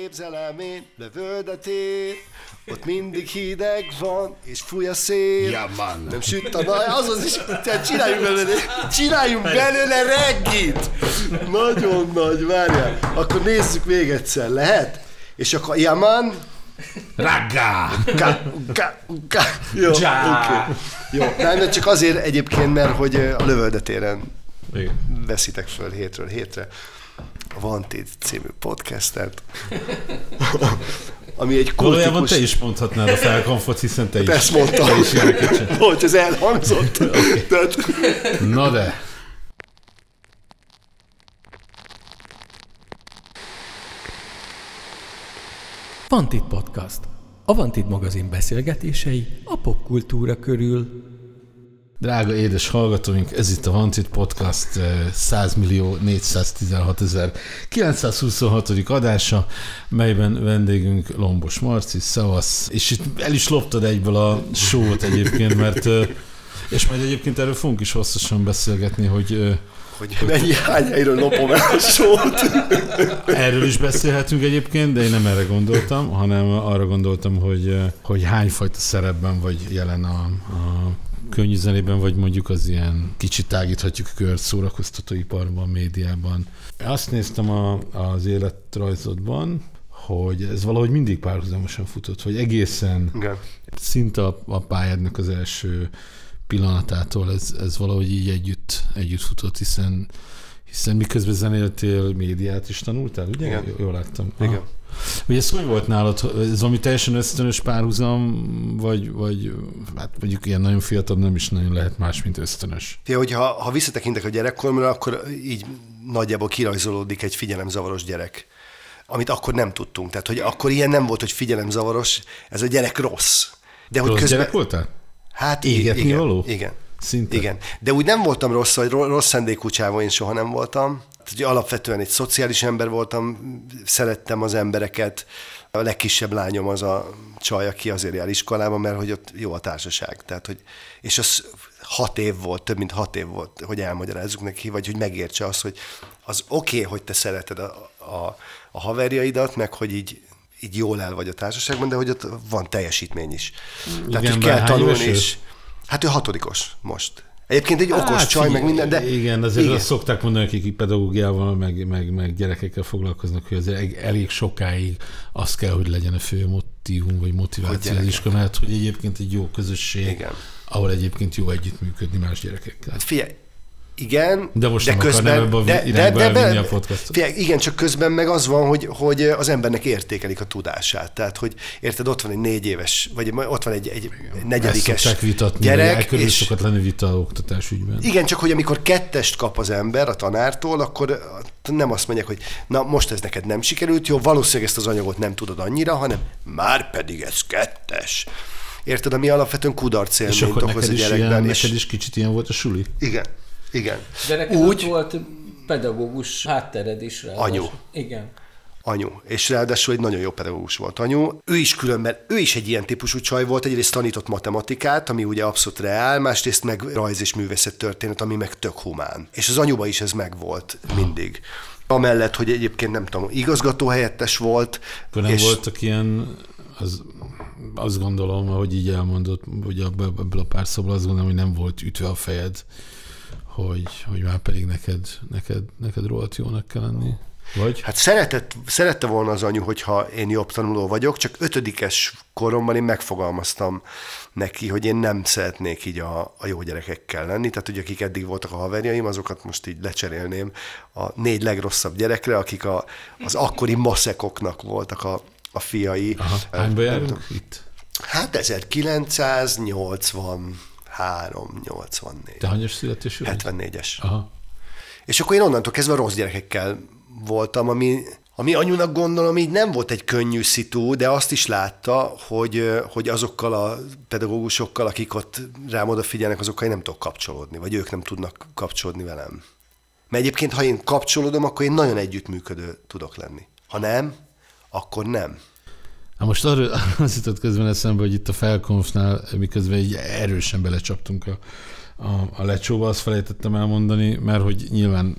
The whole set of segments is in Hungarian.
Képzelem én lövöldetén, ott mindig hideg van, és fúj a szél. Ja, man. Nem süt a naj, azaz is, tehát csináljunk belőle, csináljunk belőle reggit. Nagyon nagy, várjál. Akkor nézzük még egyszer, lehet? És akkor Yaman, Raggá! Ka, ka, ka. Jó, oké. Okay. Jó, nem, de csak azért egyébként, mert hogy a lövöldetéren veszitek föl hétről hétre Vantit című podcastet, ami egy Valójában kultikus... te is mondhatnád a felkonfot, hiszen te is. Ezt mondtam, Te is hogy ez elhangzott. Tehát, Na de. Vantit Podcast. A Vantit magazin beszélgetései a popkultúra körül. Drága édes hallgatóink, ez itt a Vantit Podcast eh, 100 millió 416 ezer 926. adása, melyben vendégünk Lombos Marci, szavasz, és itt el is loptad egyből a sót egyébként, mert eh, és majd egyébként erről fogunk is hosszasan beszélgetni, hogy eh, hogy mennyi hány helyről lopom el a sót. Erről is beszélhetünk egyébként, de én nem erre gondoltam, hanem arra gondoltam, hogy, hogy hányfajta szerepben vagy jelen a, a könnyű zenében, vagy mondjuk az ilyen kicsit tágíthatjuk kört szórakoztatóiparban, médiában. Azt néztem a, az életrajzodban, hogy ez valahogy mindig párhuzamosan futott, hogy egészen Igen. szinte a, a pályádnak az első pillanatától ez, ez valahogy így együtt, együtt futott, hiszen hiszen miközben zenéltél, médiát is tanultál, ugye? Igen. Jól láttam. Igen. Aha. Ugye ez hogy volt nálad? Ez valami teljesen ösztönös párhuzam, vagy, vagy hát mondjuk ilyen nagyon fiatal nem is nagyon lehet más, mint ösztönös. Fia, hogyha ha visszatekintek a gyerekkoromra, akkor így nagyjából kirajzolódik egy figyelemzavaros gyerek, amit akkor nem tudtunk. Tehát, hogy akkor ilyen nem volt, hogy figyelemzavaros, ez a gyerek rossz. De hogy Rossz közben... gyerek voltál? Hát Égetni igen, való? Igen. Szinte? Igen. De úgy nem voltam rossz, vagy ro- rossz szándékú csávó, én soha nem voltam. Tehát, ugye alapvetően egy szociális ember voltam, szerettem az embereket. A legkisebb lányom az a csaj, aki azért jár iskolába, mert hogy ott jó a társaság. Tehát, hogy, és az hat év volt, több mint hat év volt, hogy elmagyarázzuk neki, vagy hogy megértse azt, hogy az oké, okay, hogy te szereted a, a, a haverjaidat, meg hogy így így jól el vagy a társaságban, de hogy ott van teljesítmény is. Tehát, Igen, hogy bár kell tanulni is. Hát ő hatodikos most. Egyébként egy okos Hát, csaj, meg minden, de... Igen, azért igen. azt szokták mondani, akik pedagógiával, meg, meg, meg gyerekekkel foglalkoznak, hogy azért elég- sokáig az kell, hogy legyen a fő motivum, vagy motiváció az iskola, mert hogy egyébként egy jó közösség, Igen. ahol egyébként jó együttműködni más gyerekekkel. Hát figyelj, igen, De most de nem közben, ebbe a de, de, de, de, a podcastot. Figyelj, igen, csak közben meg az van, hogy, hogy az embernek értékelik a tudását. Tehát, hogy érted, ott van egy négy éves, vagy ott van egy, egy negyedikes vitatni, gyerek, gyerek, és... szokott lenni vita oktatás ügyben. igen, csak hogy amikor kettest kap az ember a tanártól, akkor nem azt mondják, hogy na most ez neked nem sikerült, jó, valószínűleg ezt az anyagot nem tudod annyira, hanem már pedig ez kettes. Érted, ami alapvetően kudarc élményt okoz a gyerekben. ilyen, és... neked is kicsit ilyen volt a suli? Igen, igen. De neked Úgy- volt pedagógus háttered is rá. Anyu. Igen. Anyu. És ráadásul egy nagyon jó pedagógus volt anyu. Ő is különben, ő is egy ilyen típusú csaj volt, egyrészt tanított matematikát, ami ugye abszolút reál, másrészt meg rajz és művészet történet, ami meg tök humán. És az anyuba is ez megvolt mindig. Amellett, hogy egyébként nem tudom, igazgató helyettes volt. Akkor nem és voltak ilyen, az, azt gondolom, hogy így elmondott, hogy ebből ebből a pár szóból azt gondolom, hogy nem volt ütve a fejed, hogy, hogy már pedig neked, neked, neked rohadt jónak kell lenni. Vagy? Hát szeretett, szerette volna az anyu, hogyha én jobb tanuló vagyok, csak ötödikes koromban én megfogalmaztam neki, hogy én nem szeretnék így a, a jó gyerekekkel lenni, tehát hogy akik eddig voltak a haverjaim, azokat most így lecserélném a négy legrosszabb gyerekre, akik a, az akkori maszekoknak voltak a, a fiai. Aha, hányba járunk itt? Hát 1983, 84, Te hanyas születésű vagy? 74-es. Aha. És akkor én onnantól kezdve rossz gyerekekkel voltam, ami, ami anyunak gondolom így nem volt egy könnyű szitu, de azt is látta, hogy, hogy azokkal a pedagógusokkal, akik ott rám odafigyelnek, azokkal én nem tudok kapcsolódni, vagy ők nem tudnak kapcsolódni velem. Mert egyébként, ha én kapcsolódom, akkor én nagyon együttműködő tudok lenni. Ha nem, akkor nem. Na most arra az jutott közben eszembe, hogy itt a felkonfnál, miközben így erősen belecsaptunk a, a, a lecsóba, azt felejtettem elmondani, mert hogy nyilván,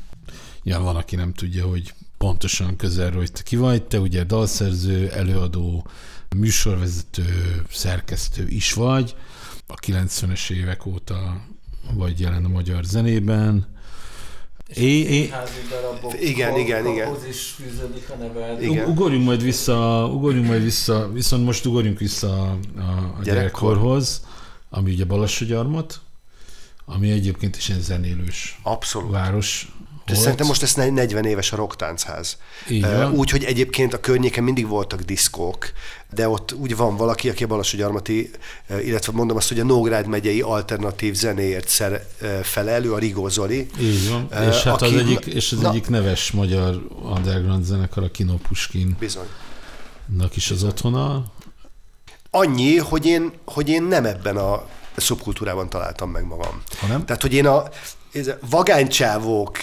nyilván van, aki nem tudja, hogy pontosan közelről, hogy te ki vagy. Te ugye dalszerző, előadó, műsorvezető, szerkesztő is vagy. A 90-es évek óta vagy jelen a magyar zenében. É, é, darabok. Igen, igen, igen. Is fűződik a neved. Igen. Ug- Ugorjunk majd vissza, ugorjunk majd vissza, viszont most ugorjunk vissza a, a, gyerekkorhoz, ami ugye Balassagyarmat, ami egyébként is egy zenélős Abszolút. város volt. Szerintem most lesz 40 éves a rocktánchház. Így van. Úgy, hogy egyébként a környéken mindig voltak diszkók, de ott úgy van valaki, aki a Balassagyarmati, illetve mondom azt, hogy a Nógrád megyei alternatív zenéért szer, felelő, a Rigó Zoli. Így van. És hát aki- az egyik, és az na- egyik neves magyar underground zenekar, a Kino Puskinnak Bizony. is az otthona. Annyi, hogy én, hogy én nem ebben a szubkultúrában találtam meg magam. Hanem? Tehát, hogy én a ez a vagánycsávók,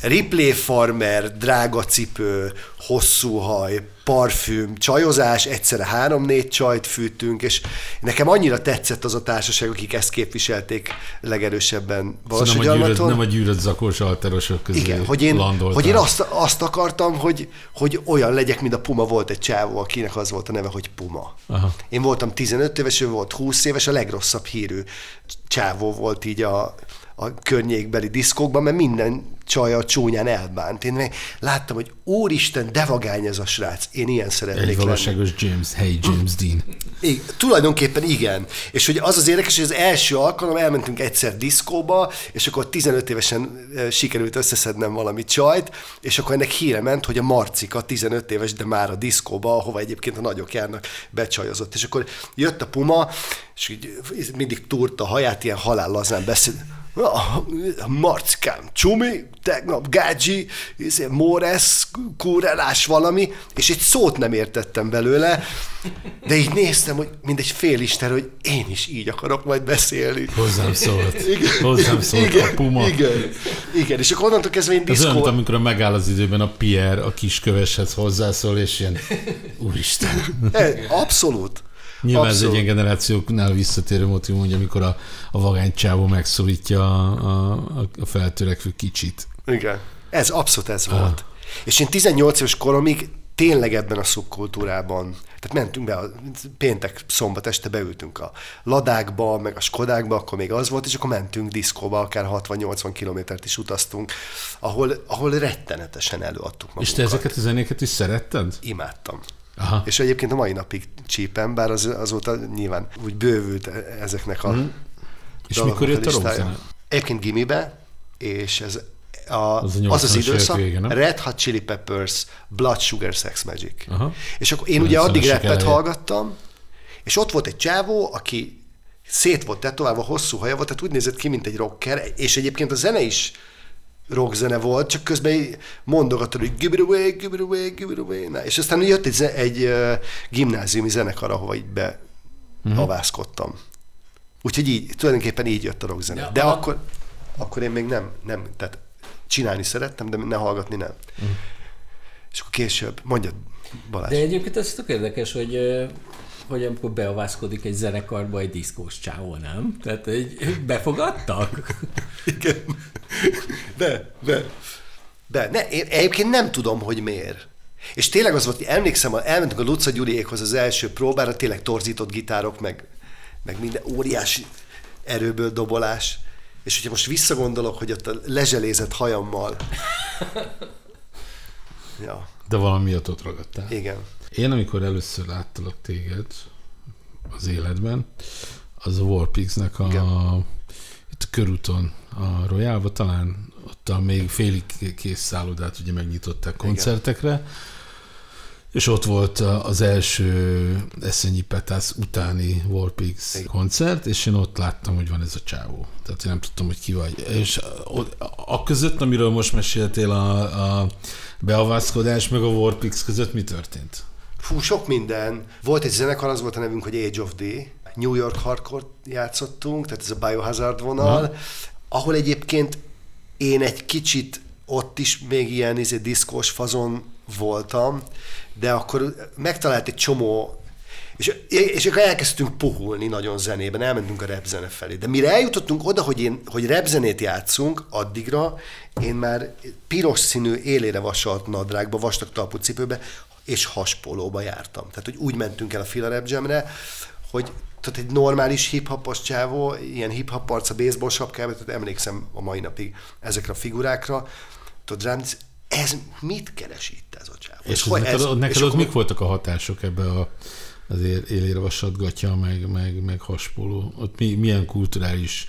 Ripley farmer, drága cipő, hosszú haj, parfüm, csajozás, egyszerre három-négy csajt fűtünk, és nekem annyira tetszett az a társaság, akik ezt képviselték legerősebben Szóval nem a, gyűröd zakós alterosok közé Igen, hogy én, landoltál. hogy én azt, azt akartam, hogy, hogy olyan legyek, mint a Puma volt egy csávó, akinek az volt a neve, hogy Puma. Aha. Én voltam 15 éves, ő volt 20 éves, a legrosszabb hírű csávó volt így a, a környékbeli diszkókban, mert minden csaja csúnyán elbánt. Én meg láttam, hogy úristen, de vagány ez a srác. Én ilyen szeretnék Egy lenni. valóságos James, hey James Dean. Igen, tulajdonképpen igen. És hogy az az érdekes, hogy az első alkalom elmentünk egyszer diszkóba, és akkor 15 évesen sikerült összeszednem valami csajt, és akkor ennek híre ment, hogy a Marcika 15 éves, de már a diszkóba, ahova egyébként a nagyok járnak, becsajozott. És akkor jött a Puma, és így mindig túrta a haját, ilyen halállazán beszél. "Ah, Marcikám, csumi, tegnap gágyi, izé, Mores, kúrelás valami, és egy szót nem értettem belőle, de így néztem, hogy mint egy félisten, hogy én is így akarok majd beszélni. Hozzám szólt. Hozzám szólt igen, a Puma. Igen, igen, és akkor onnantól kezdve én Ez olyan, diszkó... mint amikor megáll az időben a Pierre a kisköveshez hozzászól, és ilyen, úristen. Eh, Abszolút. Nyilván ez egy Abszolút. ilyen generációknál visszatérő motivum, hogy amikor a, a vagány csávó megszólítja a, a, a feltörekvő kicsit. Igen. Ez abszolút ez volt. És én 18 éves koromig tényleg ebben a szubkultúrában, tehát mentünk be, a, péntek, szombat este beültünk a ladákba, meg a skodákba, akkor még az volt, és akkor mentünk diszkóba, akár 60-80 kilométert is utaztunk, ahol, ahol rettenetesen előadtuk magunkat. És te ezeket a zenéket is szeretted? Imádtam. Aha. És egyébként a mai napig csípem, bár az, azóta nyilván úgy bővült ezeknek a mm. És mikor jött a rockzene? Egyébként gimibe, és ez a, Az az, a az, az 80-as időszak, vége, nem? Red Hot Chili Peppers, Blood Sugar Sex Magic. Aha. És akkor én ugye addig 90-esek rappet hallgattam, és ott volt egy csávó, aki szét volt tetoválva, hosszú haja volt, tehát úgy nézett ki, mint egy rocker, és egyébként a zene is rockzene volt, csak közben így mondogattad, hogy give it away, give it away, give it away. Na, és aztán jött egy, egy uh, gimnáziumi zenekar, ahova így be Mhm. avázkodtam. Úgyhogy így, tulajdonképpen így jött a rockzene. Ja, De a- akkor, akkor én még nem, nem, tehát csinálni szerettem, de ne hallgatni nem. Mhm. És akkor később, mondjad Balázs. De egyébként ez tök érdekes, hogy hogy amikor beavázkodik egy zenekarba egy diszkós csávó, nem? Tehát egy, befogadtak? Igen. De, de. De, ne, én egyébként nem tudom, hogy miért. És tényleg az volt, hogy emlékszem, elmentünk a Luca Gyuriékhoz az első próbára, tényleg torzított gitárok, meg, meg minden óriási erőből dobolás. És hogyha most visszagondolok, hogy ott a lezselézett hajammal. Ja, De valami miatt ott ragadtál. igen. Én, amikor először láttalak téged az életben, az a Warpigs-nek a, itt a körúton, a Royalba talán, ott a még félig kész szállodát ugye megnyitották koncertekre, és ott volt a- az első Eszenyi Petász utáni Warpigs Igen. koncert, és én ott láttam, hogy van ez a csávó. Tehát én nem tudtam, hogy ki vagy. És ott- a között, amiről most meséltél, a, a beavázkodás meg a Warpigs között mi történt? Fú, sok minden. Volt egy zenekar, az volt a nevünk, hogy Age of D. New York hardcore játszottunk, tehát ez a Biohazard vonal, Aha. ahol egyébként én egy kicsit ott is még ilyen izé, diszkós fazon voltam, de akkor megtalált egy csomó És, és akkor elkezdtünk puhulni nagyon zenében, elmentünk a repzene felé. De mire eljutottunk oda, hogy, én, hogy repzenét játszunk, addigra én már piros színű élére vasalt nadrágba, vastag talpú cipőbe és haspolóba jártam. Tehát, hogy úgy mentünk el a Fila Rap Jam-re, hogy tehát egy normális hip-hopos csávó, ilyen hip-hop arca, baseball sapkába, tehát emlékszem a mai napig ezekre a figurákra, tudod rám, ez mit keres itt ez a csávó? És, és hogy neked, ez- neked és ott akkor- mik voltak a hatások ebbe a, az él- élére vasat gatya, meg, meg, meg haspoló? Ott mi, milyen kulturális,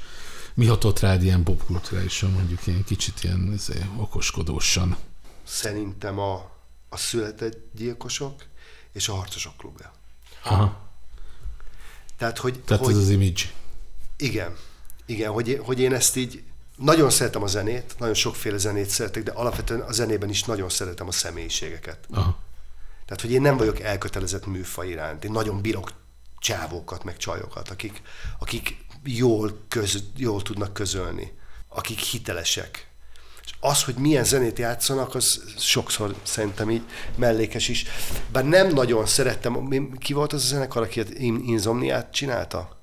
mi hatott rád ilyen popkulturálisan, mondjuk ilyen kicsit ilyen izé, okoskodósan? Szerintem a, a született gyilkosok és a harcosok klubja. Aha. Tehát, hogy, Tehát hogy ez az image. igen, igen, hogy, hogy én ezt így nagyon szeretem a zenét, nagyon sokféle zenét szeretek, de alapvetően a zenében is nagyon szeretem a személyiségeket. Aha. Tehát, hogy én nem vagyok elkötelezett műfaj iránt. Én nagyon bírok csávókat, meg csajokat, akik, akik jól, köz, jól tudnak közölni, akik hitelesek. Az, hogy milyen zenét játszanak, az sokszor szerintem így mellékes is. Bár nem nagyon szerettem, ki volt az a zenekar, aki az In- Insomniát csinálta?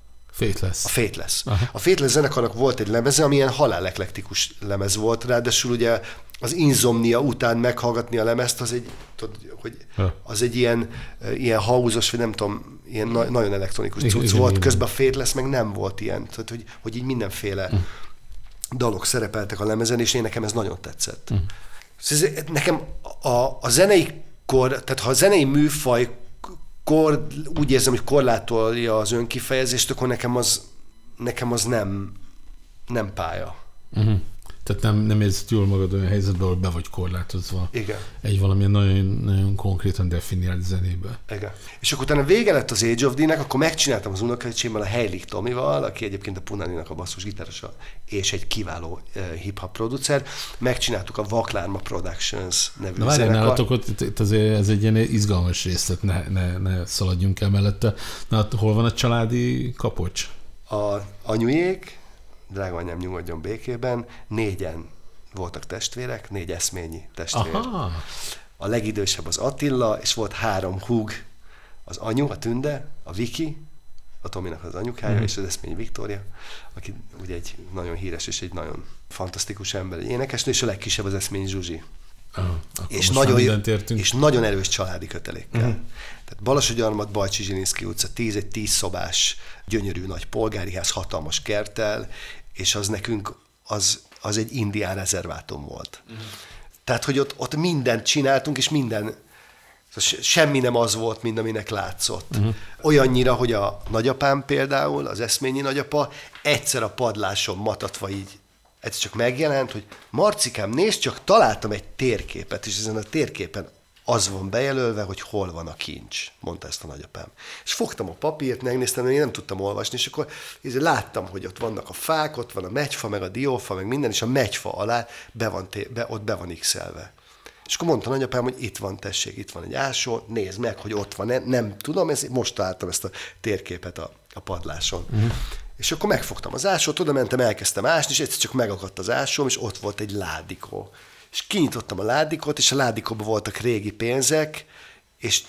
Fét lesz. A. Aha. A Fateless zenekarnak volt egy lemeze, ami ilyen haláleklektikus lemez volt, ráadásul ugye az Insomnia után meghallgatni a lemezt, az egy, tudod, hogy az egy ilyen, ilyen hauzos, vagy nem tudom, ilyen na- nagyon elektronikus cucc igen, volt, igen. közben a Fateless meg nem volt ilyen, tehát hogy, hogy így mindenféle Hm. Dalok szerepeltek a lemezen, és én nekem ez nagyon tetszett. Szóval ez, nekem a, a zenei kor, tehát ha a zenei műfaj kor, úgy érzem, hogy korlátolja az önkifejezést, akkor nekem az, nekem az nem, nem pálya. Uh-huh. Tehát nem, nem érzed jól magad olyan helyzetben, ahol be vagy korlátozva Igen. egy valamilyen nagyon, nagyon konkrétan definiált zenébe. Igen. És akkor utána vége lett az Age of D-nek, akkor megcsináltam az unokaöcsémmel, a Heilig Tomival, aki egyébként a Punaninak a basszus gitárosa, és egy kiváló uh, hip-hop producer. Megcsináltuk a Vaklárma Productions nevű Na zenekar. nálatok ott, itt, azért ez egy ilyen izgalmas részlet, ne, ne, ne szaladjunk el mellette. Na, hol van a családi kapocs? A anyujék, drága anyám nyugodjon békében, négyen voltak testvérek, négy eszményi testvér. Aha, A legidősebb az Attila, és volt három húg, az anyu, a Tünde, a Viki, a Tominak az anyukája, mm. és az eszmény Viktória, aki ugye egy nagyon híres és egy nagyon fantasztikus ember, egy énekesnő, és a legkisebb az eszmény Zsuzsi. Akkor És nagyon, és nagyon erős családi kötelékkel. Uh-huh. Tehát Balassagyarmat, Bajcsi Zsilinszki utca 10, egy 10 szobás, gyönyörű nagy polgári ház, hatalmas kerttel, és az nekünk az, az egy indián rezervátum volt. Uh-huh. Tehát, hogy ott, ott mindent csináltunk, és minden, szóval se- semmi nem az volt, mint aminek látszott. Uh-huh. Olyannyira, hogy a nagyapám például, az eszményi nagyapa, egyszer a padláson matatva így egyszer csak megjelent, hogy Marcikám, nézd csak, találtam egy térképet, és ezen a térképen az van bejelölve, hogy hol van a kincs, mondta ezt a nagyapám. És fogtam a papírt, megnéztem, mert én nem tudtam olvasni, és akkor így láttam, hogy ott vannak a fák, ott van a megyfa, meg a diófa, meg minden, és a megyfa alá be van, be, ott be van x És akkor mondta nagyapám, hogy itt van, tessék, itt van egy ásó, nézd meg, hogy ott van, nem, tudom, ez, most találtam ezt a térképet a, a padláson. Uh-huh. És akkor megfogtam az ásót, oda mentem, elkezdtem ásni, és egyszer csak megakadt az ásóm, és ott volt egy ládikó. És kinyitottam a ládikót, és a ládikóban voltak régi pénzek, és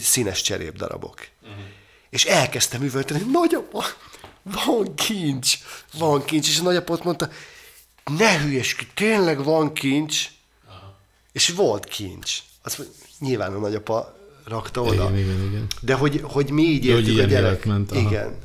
színes cserépdarabok. Uh-huh. És elkezdtem üvölteni, nagyapa, van kincs, van kincs, és a nagyapa ott mondta, ne hülyeskedj, tényleg van kincs, és volt kincs. Azt mondja, nyilván a nagyapa rakta oda. Igen, igen, igen. De hogy, hogy mi így De hogy a gyerek. élet ment, aha. Igen.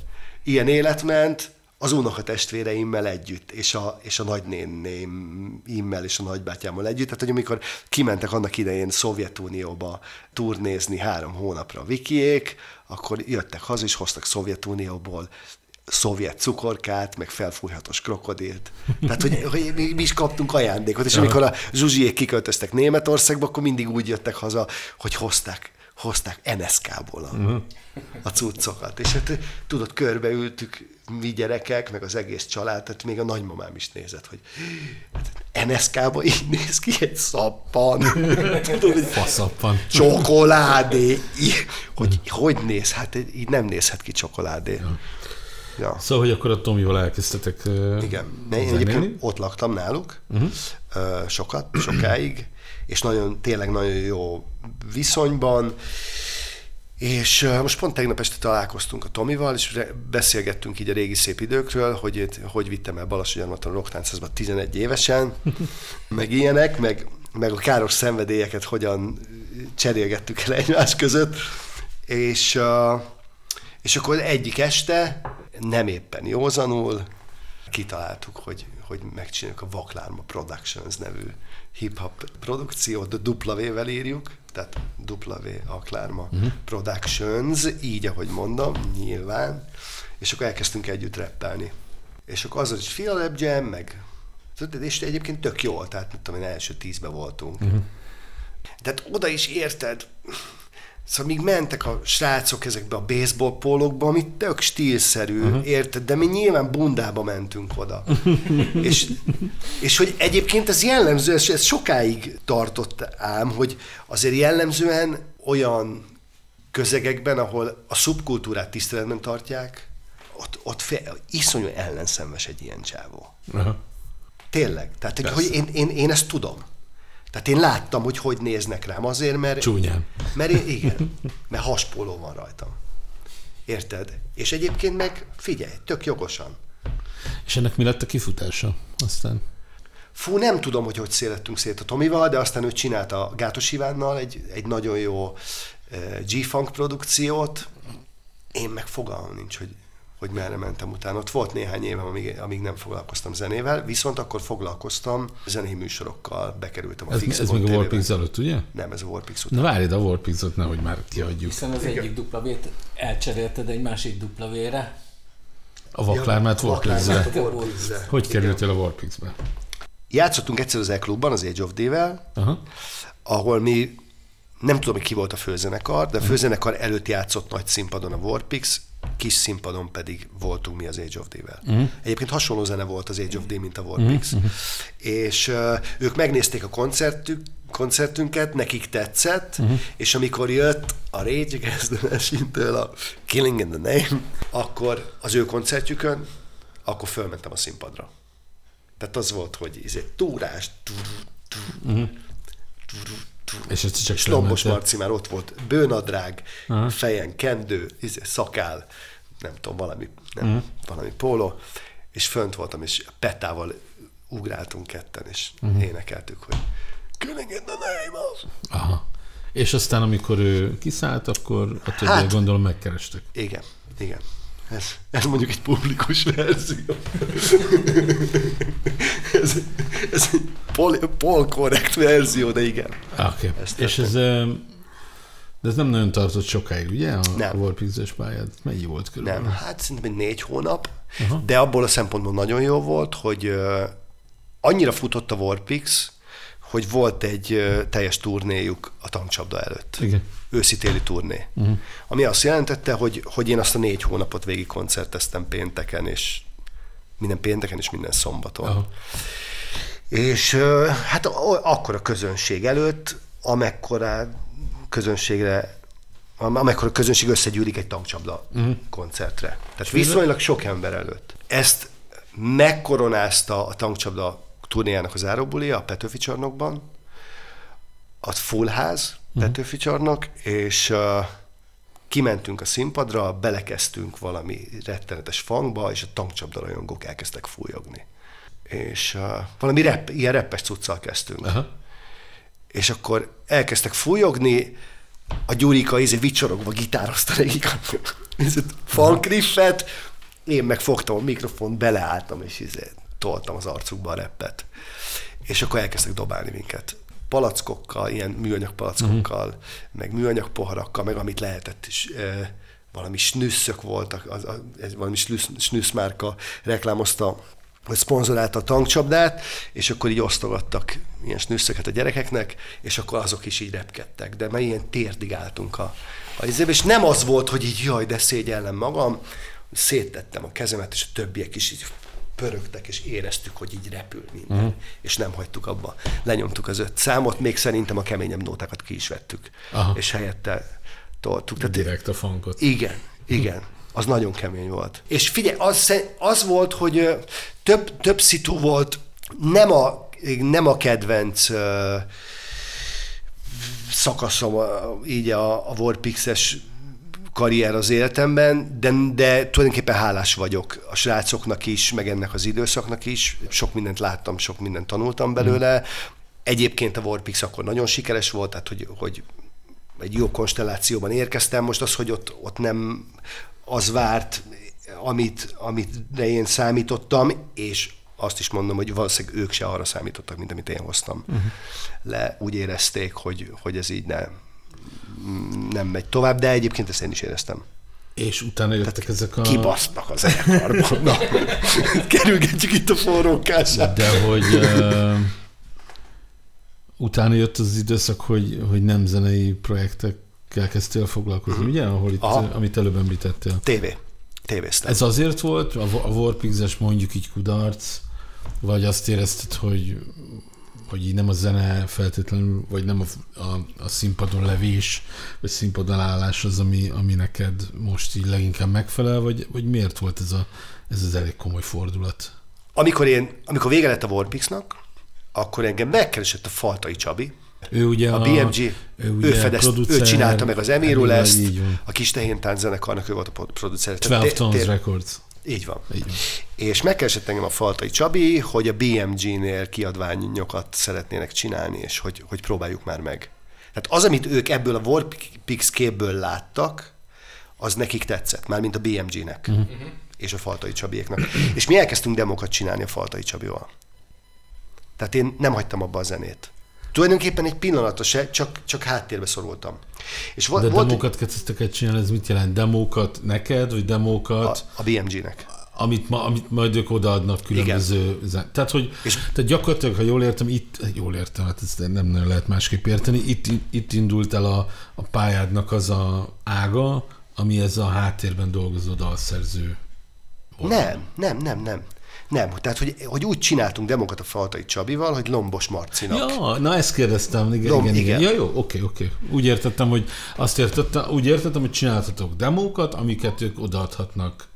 Ilyen élet ment az unokatestvéreimmel együtt, és a, és a nagynénéimmel és a nagybátyámmal együtt. Tehát, hogy amikor kimentek annak idején Szovjetunióba turnézni három hónapra a vikiék, akkor jöttek haza, és hoztak Szovjetunióból szovjet cukorkát, meg felfújhatós krokodilt. Tehát, hogy, hogy mi, mi is kaptunk ajándékot, és amikor a zsuzsiék kiköltöztek Németországba, akkor mindig úgy jöttek haza, hogy hozták, hozták NSK-ból a, a cuccokat. És hát tudod, körbeültük mi gyerekek, meg az egész család, tehát még a nagymamám is nézett, hogy hát NSK-ba így néz ki egy szappan. Tudod, hogy Faszappan. csokoládé. Í- Hogy, hogy néz? Hát így nem nézhet ki csokoládé. Ja. Szóval, hogy akkor a Tomival elkezdtetek Igen. Én egyébként ott laktam náluk uh-huh. sokat, sokáig, és nagyon, tényleg nagyon jó viszonyban, És most pont tegnap este találkoztunk a Tomival, és beszélgettünk így a régi szép időkről, hogy hogy vittem el Balassagyarmaton a rocktáncházba 11 évesen, meg ilyenek, meg, meg a káros szenvedélyeket hogyan cserélgettük el egymás között, és, és akkor egyik este, nem éppen józanul, kitaláltuk, hogy, hogy megcsináljuk a Vaklárma Productions nevű hip-hop produkciót, V-vel írjuk, tehát V Aklárma uh-huh. Productions, így, ahogy mondom, nyilván, és akkor elkezdtünk együtt rappelni. És akkor az, hogy Philip Jam, meg tudod, és egyébként tök jól, tehát mit tudom én, első tízbe voltunk. Uh-huh. De hát oda is érted, Szóval míg mentek a srácok ezekbe a baseball pólókba, ami tök stílszerű, uh-huh. érted? De mi nyilván bundába mentünk oda. és, és hogy egyébként ez jellemző, ez, ez sokáig tartott ám, hogy azért jellemzően olyan közegekben, ahol a szubkultúrát tiszteletben tartják, ott, ott fél, iszonyú ellenszenves egy ilyen csávó. Aha. Tényleg. Tehát, hogy én, én, én ezt tudom. Tehát én láttam, hogy hogy néznek rám azért, mert... Csúnyán. Mert én, igen, mert haspoló van rajtam. Érted? És egyébként meg figyelj, tök jogosan. És ennek mi lett a kifutása aztán? Fú, nem tudom, hogy hogy szélettünk szét a Tomival, de aztán ő csinálta a Gátos Ivánnal egy, egy nagyon jó eh, G-Funk produkciót. Én meg fogalmam nincs, hogy, hogy merre mentem utána. Ott volt néhány évem, amíg, amíg nem foglalkoztam zenével, viszont akkor foglalkoztam zenei műsorokkal, bekerültem a Ez, Fix ez még a. Warpix előtt, ugye? Nem, ez a Warpix után. Na várj, a Warpixot nehogy már kiadjuk. Hiszen az egyik dupla V-t elcserélted egy másik dupla V-re. A vaklármát. Vaklármát Warpixre. Hogy kerültél a Warpixbe? Játszottunk egyszer az E-klubban, az Age of Aha. ahol mi, nem tudom, hogy ki volt a főzenekar, de a főzenekar előtt játszott nagy színpadon a Warpix, kis színpadon pedig voltunk mi az Age of Day-vel. Uh-huh. Egyébként hasonló zene volt az Age of Day, mint a Warpix. Uh-huh. És uh, ők megnézték a koncertük, koncertünket, nekik tetszett, uh-huh. és amikor jött a Rage Against the a Killing in the Name, akkor az ő koncertjükön, akkor fölmentem a színpadra. Tehát az volt, hogy ez egy túrás, És ez csak Slombos felmented. Marci már ott volt, bőnadrág, Aha. fejen kendő, izé, szakál, nem tudom, valami, nem, uh-huh. valami póló, és fönt voltam, és Petával ugráltunk ketten, és uh-huh. énekeltük, hogy Killing in the name of... Aha. És aztán, amikor ő kiszállt, akkor a többiek Hát- gondolom megkerestek. Igen, igen. Ez, ez mondjuk egy publikus verzió. ez, ez egy pol, verzió, de igen. Okay. Ez És ez, de ez nem nagyon tartott sokáig, ugye? A, Nem. Warpix-es pályád. Mennyi volt körülbelül? Nem, hát szerintem egy négy hónap, uh-huh. de abból a szempontból nagyon jó volt, hogy annyira futott a Warpix, hogy volt egy teljes turnéjuk a tankcsapda előtt. Igen. Őszi-téli turné. Uh-huh. Ami azt jelentette, hogy, hogy én azt a négy hónapot végig koncerteztem pénteken, és minden pénteken és minden szombaton. Aha. És hát a- akkor a közönség előtt, amekkora közönségre, am- amekkora közönség összegyűlik egy tankcsapda uh-huh. koncertre. Tehát viszonylag sok ember előtt. Ezt megkoronázta a tankcsapda turnéjának az záróbulia a Petőfi csarnokban, a fullház Petőfi csarnok, és uh, kimentünk a színpadra, belekezdtünk valami rettenetes fangba, és a tankcsapda rajongók elkezdtek fújogni. És uh, valami rep, ilyen reppes cuccal kezdtünk. Aha. És akkor elkezdtek fújogni, a Gyurika izé vicsorogva gitározta nekik a funkriffet, én meg fogtam a mikrofont, beleálltam, és izé, toltam az arcukba a reppet. És akkor elkezdtek dobálni minket palackokkal, ilyen műanyag palackokkal, uh-huh. meg műanyag poharakkal, meg amit lehetett is. E, valami snüsszök voltak, az, az, ez valami snüsz, snüsz márka reklámozta vagy szponzorálta a tankcsapdát, és akkor így osztogattak ilyen snüsszöket a gyerekeknek, és akkor azok is így repkedtek. De már ilyen térdig álltunk a, a izébe, és nem az volt, hogy így jaj, de szégyellem magam, széttettem a kezemet, és a többiek is így pörögtek, és éreztük, hogy így repül minden, uh-huh. és nem hagytuk abba. Lenyomtuk az öt számot, még szerintem a keményebb nótákat ki is vettük, Aha. és helyette toltuk. Tehát Direkt a funkot. igen, igen. Az nagyon kemény volt. És figyelj, az, az volt, hogy több, több szitu volt, nem a, nem a kedvenc ö, szakaszom így a, a Warpix-es karrier az életemben, de, de tulajdonképpen hálás vagyok a srácoknak is, meg ennek az időszaknak is. Sok mindent láttam, sok mindent tanultam belőle. Egyébként a Warpix akkor nagyon sikeres volt, tehát hogy, hogy egy jó konstellációban érkeztem. Most az, hogy ott, ott nem az várt, amit, amit én számítottam, és azt is mondom, hogy valószínűleg ők se arra számítottak, mint amit én hoztam uh-huh. le. Úgy érezték, hogy, hogy ez így ne, nem megy tovább, de egyébként ezt én is éreztem. És utána jöttek ezek a... Kibasznak az zenekarban. Na, kerülgetjük itt a forrókását. De hogy uh, utána jött az időszak, hogy, hogy nem zenei projektekkel kezdtél foglalkozni, ugye? Ahol itt, Aha. amit előbb említettél. TV. Tévéztem. Ez azért volt, a, a Warpix-es mondjuk így kudarc, vagy azt érezted, hogy hogy így nem a zene feltétlenül, vagy nem a, a, a színpadon levés, vagy színpadon állás az, ami, ami neked most így leginkább megfelel, vagy, vagy miért volt ez, a, ez az elég komoly fordulat? Amikor, én, amikor vége lett a Warpixnak, akkor engem megkeresett a Faltai Csabi, Ő ugye a BMG, ő, ugye ő, fedezt, ő csinálta meg az így van. a kis tehéntánc zenekarnak ő volt a producer. 12 Tones Records. Így van. Így van. És megkeresett engem a Faltai Csabi, hogy a BMG-nél kiadványokat szeretnének csinálni, és hogy, hogy próbáljuk már meg. Tehát az, amit ők ebből a Warpix képből láttak, az nekik tetszett, már mint a BMG-nek uh-huh. és a Faltai Csabiéknak. És mi elkezdtünk demokat csinálni a Faltai Csabival. Tehát én nem hagytam abba a zenét. Tulajdonképpen egy pillanatra se, csak, csak háttérbe szorultam. És De volt, demókat kezdtek el csinálni, ez mit jelent? Demókat neked, vagy demókat? a, a BMG-nek. amit, ma, amit majd ők odaadnak különböző... Zen- tehát, hogy, És- tehát gyakorlatilag, ha jól értem, itt, jól értem, hát ezt nem nagyon lehet másképp érteni, itt, itt indult el a, a pályádnak az a ága, ami ez a háttérben dolgozó dalszerző volt. Nem, nem, nem, nem. Nem, tehát hogy, hogy úgy csináltunk demokat a Faltai Csabival, hogy Lombos Marcinak. Ja, na ezt kérdeztem, igen, Dom, igen, igen. igen. Ja, jó, oké, oké. Úgy értettem, hogy azt értettem, úgy értettem, hogy csináltatok demókat, amiket ők odaadhatnak,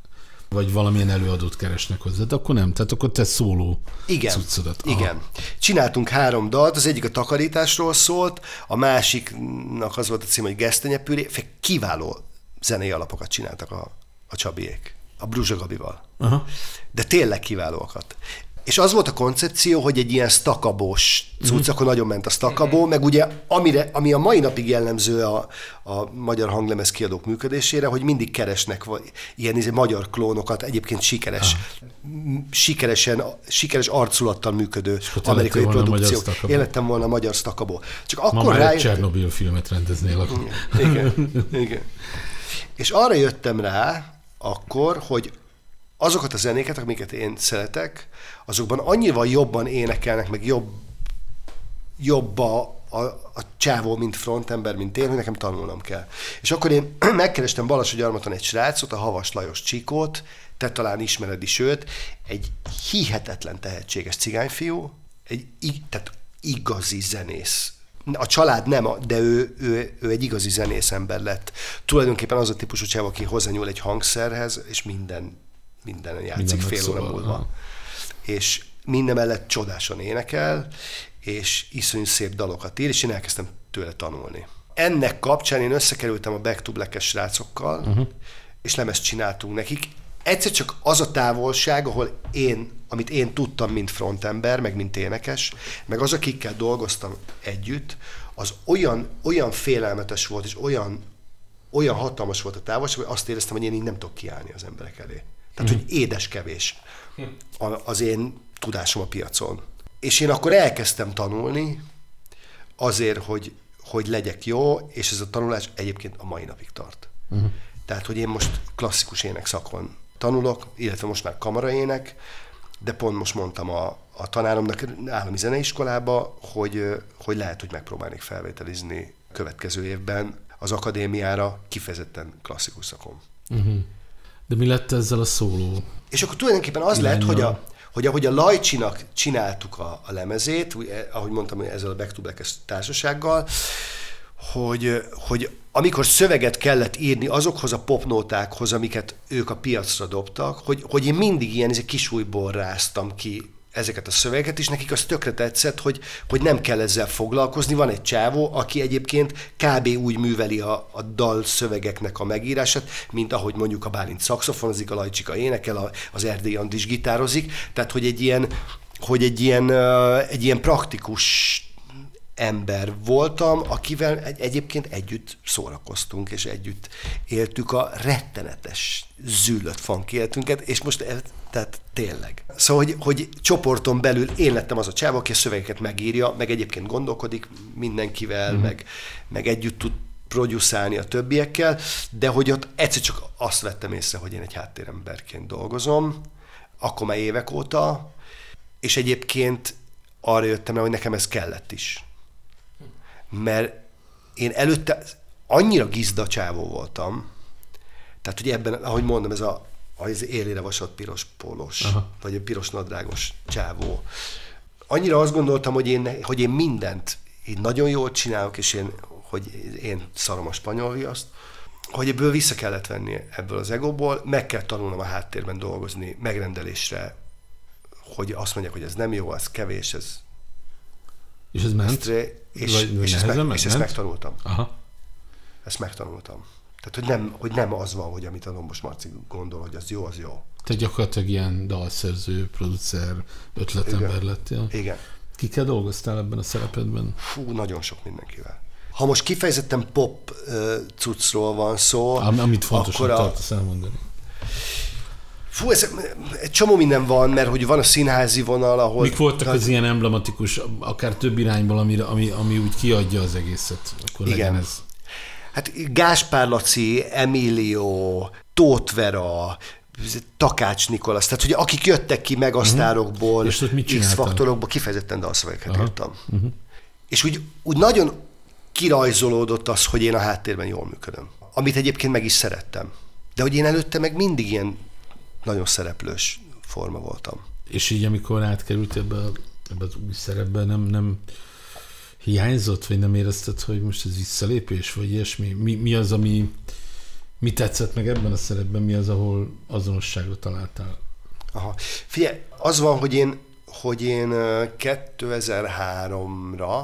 vagy valamilyen előadót keresnek hozzá, de akkor nem, tehát akkor te szóló Igen, cuccodat. Aha. igen. Csináltunk három dalt, az egyik a takarításról szólt, a másiknak az volt a cím, hogy gesztenyepüré, kiváló zenei alapokat csináltak a, a Csabiék, a Bruzsa Gabival. Aha. De tényleg kiválóakat. És az volt a koncepció, hogy egy ilyen stakabós cucc, akkor nagyon ment a stakabó, meg ugye amire, ami a mai napig jellemző a, a magyar hanglemez kiadók működésére, hogy mindig keresnek vagy, ilyen izé, magyar klónokat, egyébként sikeres, m- sikeresen, sikeres arculattal működő amerikai stakabó. Én lettem volna a magyar stakabó. Csak Ma akkor egy rájöttem, Csernobyl filmet rendeznél akkor. igen, igen. És arra jöttem rá akkor, hogy azokat a zenéket, amiket én szeretek, azokban annyival jobban énekelnek, meg jobb, jobb a, a, a csávó, mint frontember, mint én, hogy nekem tanulnom kell. És akkor én megkerestem Balassagyarmaton egy srácot, a Havas Lajos Csikót, te talán ismered is őt, egy hihetetlen tehetséges cigányfiú, egy, tehát igazi zenész. A család nem, de ő, ő, ő egy igazi zenész ember lett. Tulajdonképpen az a típusú csáv, aki hozzányúl egy hangszerhez, és minden, minden játszik Mindennek fél óra múlva és minden mellett csodásan énekel, és iszonyú szép dalokat ír, és én elkezdtem tőle tanulni. Ennek kapcsán én összekerültem a Back to Black-es srácokkal, uh-huh. és lemezt csináltunk nekik. Egyszer csak az a távolság, ahol én, amit én tudtam, mint frontember, meg mint énekes, meg az, akikkel dolgoztam együtt, az olyan, olyan félelmetes volt, és olyan, olyan hatalmas volt a távolság, hogy azt éreztem, hogy én így nem tudok kiállni az emberek elé. Tehát, hogy édes kevés az én tudásom a piacon. És én akkor elkezdtem tanulni azért, hogy, hogy legyek jó, és ez a tanulás egyébként a mai napig tart. Uh-huh. Tehát, hogy én most klasszikus ének szakon tanulok, illetve most már kamaraének, de pont most mondtam a, a tanáromnak állami zeneiskolába, hogy, hogy lehet, hogy megpróbálnék felvételizni következő évben az akadémiára kifejezetten klasszikus szakon. De mi lett ezzel a szóló? És akkor tulajdonképpen az lett, Irányba. hogy, a, hogy ahogy a Lajcsinak csináltuk a, a lemezét, ahogy mondtam, ezzel a Back to Black társasággal, hogy, hogy amikor szöveget kellett írni azokhoz a popnótákhoz, amiket ők a piacra dobtak, hogy, hogy én mindig ilyen ez kis újból ráztam ki ezeket a szövegeket, és nekik az tökre tetszett, hogy, hogy nem kell ezzel foglalkozni. Van egy csávó, aki egyébként kb. úgy műveli a, a dal szövegeknek a megírását, mint ahogy mondjuk a Bálint szakszofonozik, a Lajcsika énekel, a- az Erdély Andis gitározik. Tehát, hogy egy ilyen, hogy egy ilyen, egy ilyen praktikus ember voltam, akivel egy, egyébként együtt szórakoztunk, és együtt éltük a rettenetes, zűlött funk életünket, és most ez, tehát tényleg. Szóval, hogy, hogy csoporton belül én lettem az a csáva, aki a szövegeket megírja, meg egyébként gondolkodik mindenkivel, mm. meg, meg együtt tud producálni a többiekkel, de hogy ott egyszer csak azt vettem észre, hogy én egy háttéremberként dolgozom, akkor már évek óta, és egyébként arra jöttem rá, hogy nekem ez kellett is. Mert én előtte annyira gizda csávó voltam, tehát hogy ebben, ahogy mondom, ez a az élére vasat piros pólos, Aha. vagy egy piros nadrágos csávó. Annyira azt gondoltam, hogy én, hogy én mindent én nagyon jól csinálok, és én, hogy én szarom a spanyol viaszt, hogy ebből vissza kellett venni ebből az egóból, meg kell tanulnom a háttérben dolgozni, megrendelésre, hogy azt mondják, hogy ez nem jó, ez kevés, ez És ez ment? Stré- és, Vagy- és, ezt, meg, és ezt ment? megtanultam. Aha. Ezt megtanultam. Tehát, hogy nem, hogy nem az van, hogy amit a Lombos Marci gondol, hogy az jó, az jó. Te gyakorlatilag ilyen dalszerző, producer, ötletember Igen. lettél. Igen. Kikkel dolgoztál ebben a szerepedben? Fú, nagyon sok mindenkivel. Ha most kifejezetten pop uh, cuccról van szó, Am- Amit fontosnak akkor a, tartasz elmondani. Fú, ez, egy csomó minden van, mert hogy van a színházi vonal, ahol... Mik voltak az ilyen emblematikus, akár több irányból, ami, ami, ami úgy kiadja az egészet? Akkor Igen. ez. Hát Gáspár Laci, Emilio, Tóth Vera, Takács Nikolasz, tehát hogy akik jöttek ki ott mit csináltál? X-faktorokból, kifejezetten dalszövegeket írtam. Uh-huh. És úgy, úgy nagyon kirajzolódott az, hogy én a háttérben jól működöm. Amit egyébként meg is szerettem. De hogy én előtte meg mindig ilyen nagyon szereplős forma voltam. És így, amikor átkerült ebbe, a- ebbe az új szerepbe, nem, nem hiányzott, vagy nem érezted, hogy most ez visszalépés, vagy ilyesmi? Mi, mi az, ami mi tetszett meg ebben a szerepben, mi az, ahol azonosságot találtál? Aha. Figyelj, az van, hogy én, hogy én ö, 2003-ra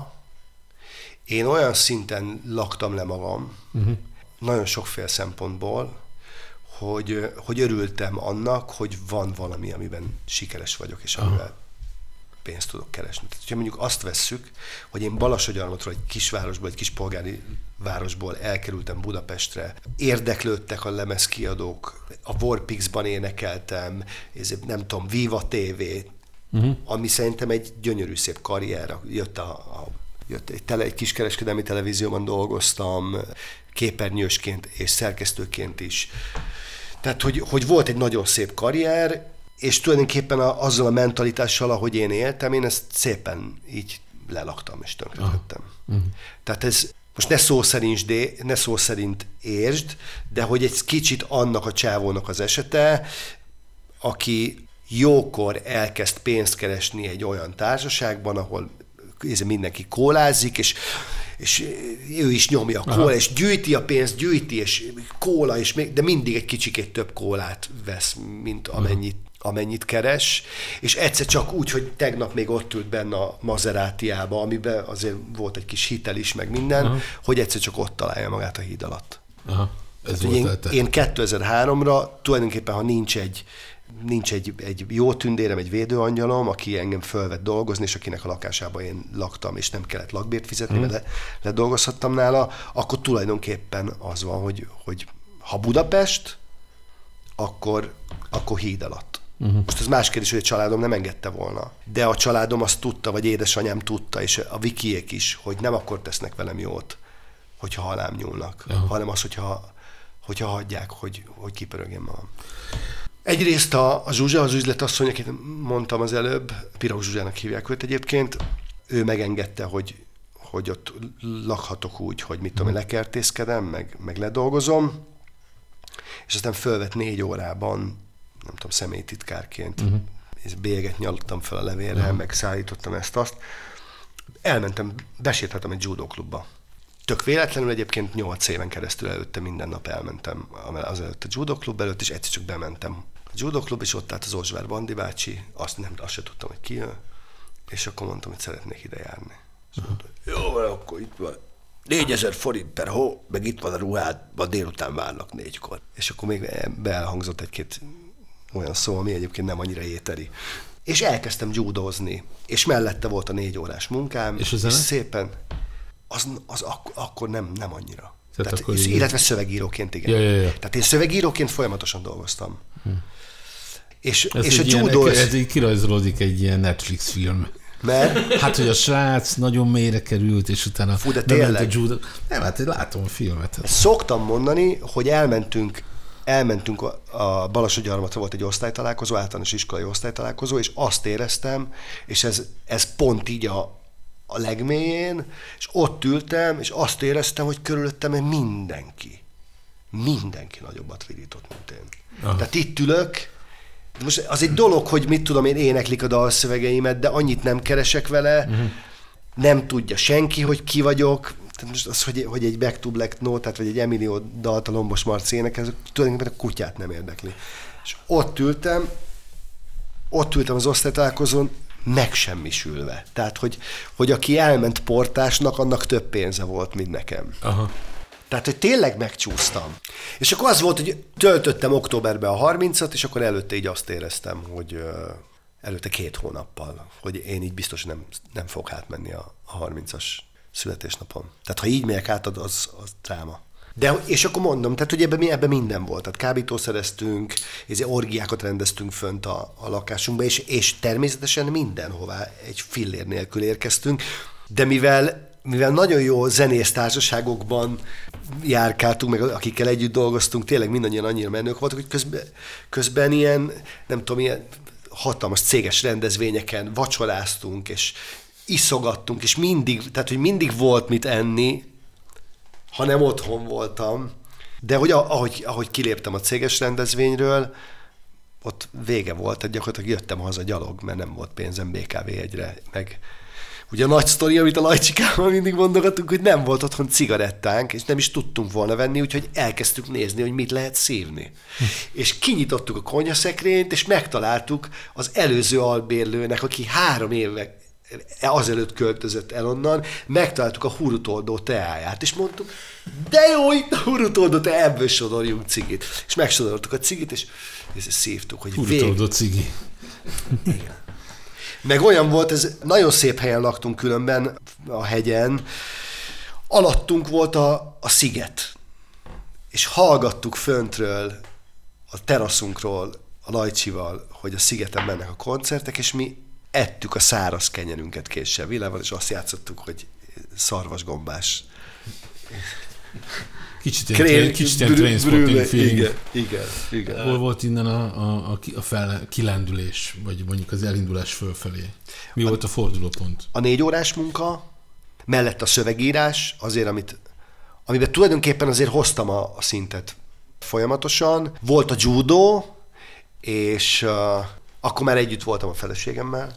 én olyan szinten laktam le magam, uh-huh. nagyon sokféle szempontból, hogy, hogy örültem annak, hogy van valami, amiben sikeres vagyok, és amivel pénzt tudok keresni. Tehát, hogyha mondjuk azt vesszük, hogy én Balassagyarmatról egy kisvárosból, egy kis polgári városból elkerültem Budapestre, érdeklődtek a lemezkiadók, a Warpix-ban énekeltem, ez, nem tudom, Viva TV, uh-huh. ami szerintem egy gyönyörű szép karrier. Jött a, a jött egy, tele, egy kiskereskedelmi televízióban dolgoztam, képernyősként és szerkesztőként is. Tehát, hogy, hogy volt egy nagyon szép karrier, és tulajdonképpen a, azzal a mentalitással, ahogy én éltem, én ezt szépen így lelaktam és tönkretettem. Uh-huh. Tehát ez most ne szó szerint, de, ne szó szerint értsd, de hogy egy kicsit annak a csávónak az esete, aki jókor elkezd pénzt keresni egy olyan társaságban, ahol mindenki kólázik, és, és ő is nyomja a kóla, és gyűjti a pénzt, gyűjti, és kóla, és még, de mindig egy kicsikét több kólát vesz, mint amennyit, amennyit keres, és egyszer csak úgy, hogy tegnap még ott ült benne a Maserátiába, amiben azért volt egy kis hitel is, meg minden, Aha. hogy egyszer csak ott találja magát a híd alatt. Aha, ez Hogy volt én, én 2003-ra tulajdonképpen, ha nincs egy, nincs egy, egy jó tündérem, egy védőangyalom, aki engem fölvett dolgozni, és akinek a lakásában én laktam, és nem kellett lakbért fizetni, hmm. mert le, ledolgozhattam nála, akkor tulajdonképpen az van, hogy, hogy ha Budapest, akkor, akkor híd alatt. Uh-huh. Most ez más kérdés, hogy a családom nem engedte volna. De a családom azt tudta, vagy édesanyám tudta, és a vikiek is, hogy nem akkor tesznek velem jót, hogyha halám nyúlnak, uh-huh. hanem az, hogyha, hogyha hagyják, hogy, hogy kipörögjem magam. Egyrészt a, a Zsuzsa, az üzletasszony, akit mondtam az előbb, Pirog Zsuzsának hívják őt egyébként, ő megengedte, hogy, hogy ott lakhatok úgy, hogy mit tudom, én lekertészkedem, meg, meg ledolgozom, és aztán fölvett négy órában, nem tudom, személytitkárként, uh-huh. és bélyeget nyalottam fel a levélre, uh-huh. meg szállítottam ezt-azt. Elmentem, besétáltam egy judo klubba. Tök véletlenül egyébként 8 éven keresztül előtte minden nap elmentem az előtt a judo klub előtt, és egyszer csak bementem a judoklub, és ott állt az Ozsvár Bandi bácsi, azt nem, azt se tudtam, hogy ki jön, és akkor mondtam, hogy szeretnék ide járni. És mondta, jó, van, akkor itt van. 4000 forint per hó, meg itt van a ruhád, ma délután várnak négykor. És akkor még beelhangzott egy-két olyan szó, ami egyébként nem annyira éteri. És elkezdtem judozni, és mellette volt a négy órás munkám, És zene? szépen, az, az ak- akkor nem, nem annyira. Tehát Tehát, akkor így- illetve szövegíróként, igen. Ja, ja, ja. Tehát én szövegíróként folyamatosan dolgoztam. És, Ez, és a egy ilyen, ez így kirajzolódik egy ilyen Netflix film. mert Hát, hogy a srác nagyon mélyre került, és utána Fú, de tényleg? a judo. Nem, hát én látom a filmet. Hát. Szoktam mondani, hogy elmentünk elmentünk a- a Balassagyarmatra volt egy osztálytalálkozó, általános iskolai osztálytalálkozó, és azt éreztem, és ez, ez pont így a, a legmélyén, és ott ültem, és azt éreztem, hogy körülöttem mindenki, mindenki nagyobbat vidított, mint én. Aha. Tehát itt ülök, most az egy dolog, hogy mit tudom én, éneklik a dalszövegeimet, de annyit nem keresek vele, uh-huh. nem tudja senki, hogy ki vagyok, tehát most az, hogy, hogy egy Back to Black Note, vagy egy Emilio dalt a Lombos Marci énekel, ez tulajdonképpen a kutyát nem érdekli. És ott ültem, ott ültem az osztálytalálkozón, megsemmisülve. Tehát, hogy, hogy aki elment portásnak, annak több pénze volt, mint nekem. Aha. Tehát, hogy tényleg megcsúsztam. És akkor az volt, hogy töltöttem októberben a 30-at, és akkor előtte így azt éreztem, hogy előtte két hónappal, hogy én így biztos nem, nem fogok átmenni a, a 30-as születésnapon. Tehát ha így megyek át, az, az dráma. De, és akkor mondom, tehát hogy ebben, ebben minden volt. Tehát kábítószereztünk, orgiákat rendeztünk fönt a, a lakásunkba, és, és természetesen mindenhová egy fillér nélkül érkeztünk. De mivel mivel nagyon jó zenész társaságokban járkáltunk, meg akikkel együtt dolgoztunk, tényleg mindannyian annyira menők voltak, hogy közben, közben ilyen, nem tudom, ilyen hatalmas céges rendezvényeken vacsoráztunk, és iszogattunk, és mindig, tehát hogy mindig volt mit enni, ha nem otthon voltam, de hogy ahogy, ahogy kiléptem a céges rendezvényről, ott vége volt, tehát gyakorlatilag jöttem haza gyalog, mert nem volt pénzem BKV egyre, meg ugye a nagy sztori, amit a Lajcsikával mindig mondogatunk, hogy nem volt otthon cigarettánk, és nem is tudtunk volna venni, úgyhogy elkezdtük nézni, hogy mit lehet szívni. és kinyitottuk a konyhaszekrényt, és megtaláltuk az előző albérlőnek, aki három éve azelőtt költözött el onnan, megtaláltuk a hurutoldó teáját, és mondtuk, de jó, itt a hurutoldó te ebből sodorjunk cigit. És megsodoroltuk a cigit, és, és szívtuk, hogy vég, Furtoldó cigi. meg olyan volt, ez nagyon szép helyen laktunk különben a hegyen, alattunk volt a, a sziget, és hallgattuk föntről, a teraszunkról, a Lajcsival, hogy a szigeten mennek a koncertek, és mi ettük a száraz kenyerünket késsel, vilával, és azt játszottuk, hogy szarvasgombás. Kicsit ilyen, kicsit ilyen trainspotting feeling. Igen, igen, igen. Hol volt innen a, a, a, a fel, kilendülés, vagy mondjuk az elindulás fölfelé? Mi volt a fordulópont? a négy órás munka, mellett a szövegírás, azért, amit, amiben tulajdonképpen azért hoztam a, a szintet folyamatosan. Volt a judo, és akkor már együtt voltam a feleségemmel,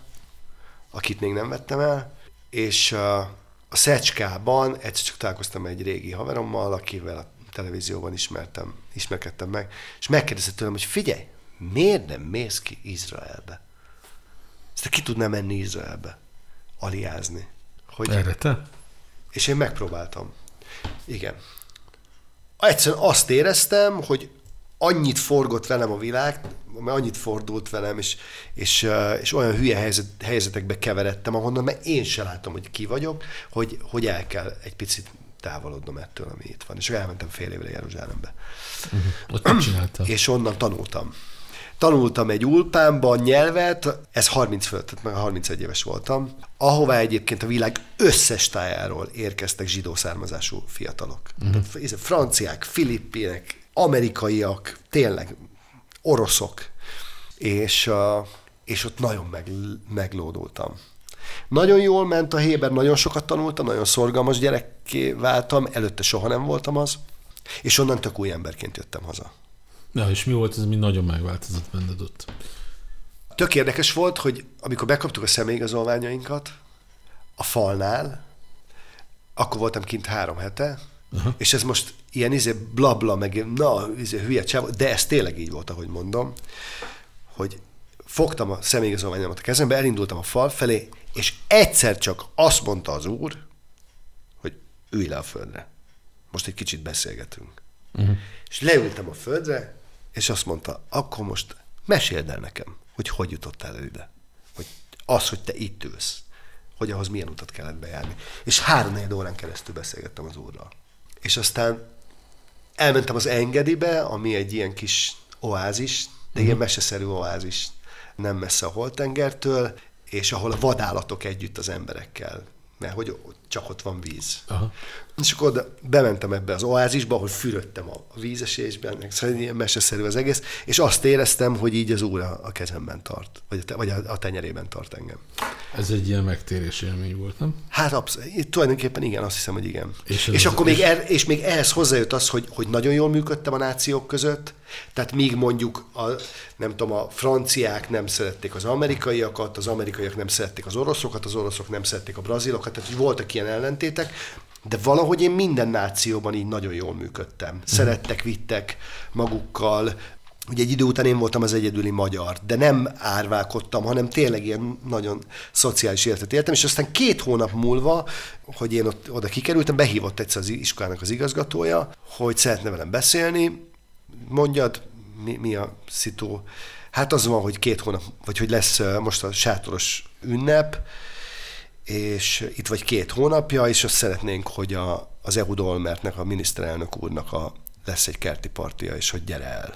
akit még nem vettem el, és a Szecskában egyszer csak találkoztam egy régi haverommal, akivel a televízióban ismertem, ismerkedtem meg, és megkérdezett tőlem, hogy figyelj, miért nem mész ki Izraelbe? Ezt ki tudnám menni Izraelbe? Aliázni. Hogy, Erre te? és én megpróbáltam. Igen. Egyszerűen azt éreztem, hogy annyit forgott velem a világ, mert annyit fordult velem, és, és, és olyan hülye helyzet, helyzetekbe keveredtem, ahonnan mert én se látom, hogy ki vagyok, hogy, hogy el kell egy picit távolodnom ettől, ami itt van. És elmentem fél évre Jeruzsálembe. Ott mit csináltál? És onnan tanultam. Tanultam egy ulpánban nyelvet, ez 30 fölött, tehát meg 31 éves voltam, ahová egyébként a világ összes tájáról érkeztek zsidó származású fiatalok. Uh-huh. Franciák, filippinek, amerikaiak, tényleg oroszok. És, és ott nagyon meg, meglódultam. Nagyon jól ment a Héber, nagyon sokat tanultam, nagyon szorgalmas gyerekké váltam, előtte soha nem voltam az, és onnan tök új emberként jöttem haza. Na, és mi volt ez, mi nagyon megváltozott benned ott? Tök érdekes volt, hogy amikor bekaptuk a személyigazolványainkat a falnál, akkor voltam kint három hete, Aha. És ez most ilyen izé blabla, meg na, izé, hülye csáv, de ez tényleg így volt, ahogy mondom, hogy fogtam a személyigazolványomat a kezembe, elindultam a fal felé, és egyszer csak azt mondta az úr, hogy ülj le a földre. Most egy kicsit beszélgetünk. Uh-huh. És leültem a földre, és azt mondta, akkor most meséld el nekem, hogy hogy jutottál el ide. Hogy az, hogy te itt ülsz, hogy ahhoz milyen utat kellett bejárni. És három órán keresztül beszélgettem az úrral. És aztán elmentem az Engedibe, ami egy ilyen kis oázis, de uh-huh. ilyen meseszerű oázis, nem messze a Holtengertől, és ahol a vadállatok együtt az emberekkel, mert hogy csak ott van víz. Aha. És akkor oda bementem ebbe az oázisba, ahol fürödtem a vízesésben, szóval ilyen meseszerű az egész, és azt éreztem, hogy így az úr a kezemben tart, vagy a, vagy a tenyerében tart engem. Ez egy ilyen megtérés élmény volt, nem? Hát abszolút, tulajdonképpen igen, azt hiszem, hogy igen. És, és akkor és... még, er, és még ehhez hozzájött az, hogy, hogy nagyon jól működtem a nációk között, tehát míg mondjuk a, nem tudom, a franciák nem szerették az amerikaiakat, az amerikaiak nem szerették az oroszokat, az oroszok nem szerették a brazilokat, tehát hogy voltak ilyen ellentétek, de valahogy én minden nációban így nagyon jól működtem. Szerettek, vittek magukkal, Ugye egy idő után én voltam az egyedüli magyar, de nem árválkodtam, hanem tényleg ilyen nagyon szociális életet éltem, és aztán két hónap múlva, hogy én ott, oda kikerültem, behívott egyszer az iskolának az igazgatója, hogy szeretne velem beszélni, mondjad, mi, mi a szitu. Hát az van, hogy két hónap, vagy hogy lesz most a sátoros ünnep, és itt vagy két hónapja, és azt szeretnénk, hogy a, az EU Dolmertnek, a miniszterelnök úrnak a, lesz egy kerti partia, és hogy gyere el,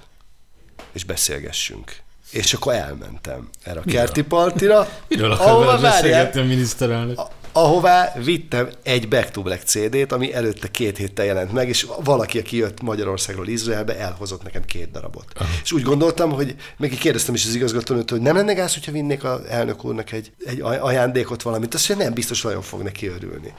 és beszélgessünk. És akkor elmentem erre a Miről? kerti partira. Miről akar beszélgetni a miniszterelnök? Ahová vittem egy Back to Black CD-t, ami előtte két héttel jelent meg, és valaki, aki jött Magyarországról Izraelbe, elhozott nekem két darabot. Aha. És úgy gondoltam, hogy meg kérdeztem is az igazgatónőt, hogy nem lenne gáz, hogyha vinnék az elnök úrnak egy, egy ajándékot valamit, azt mondja, nem biztos nagyon fog neki örülni.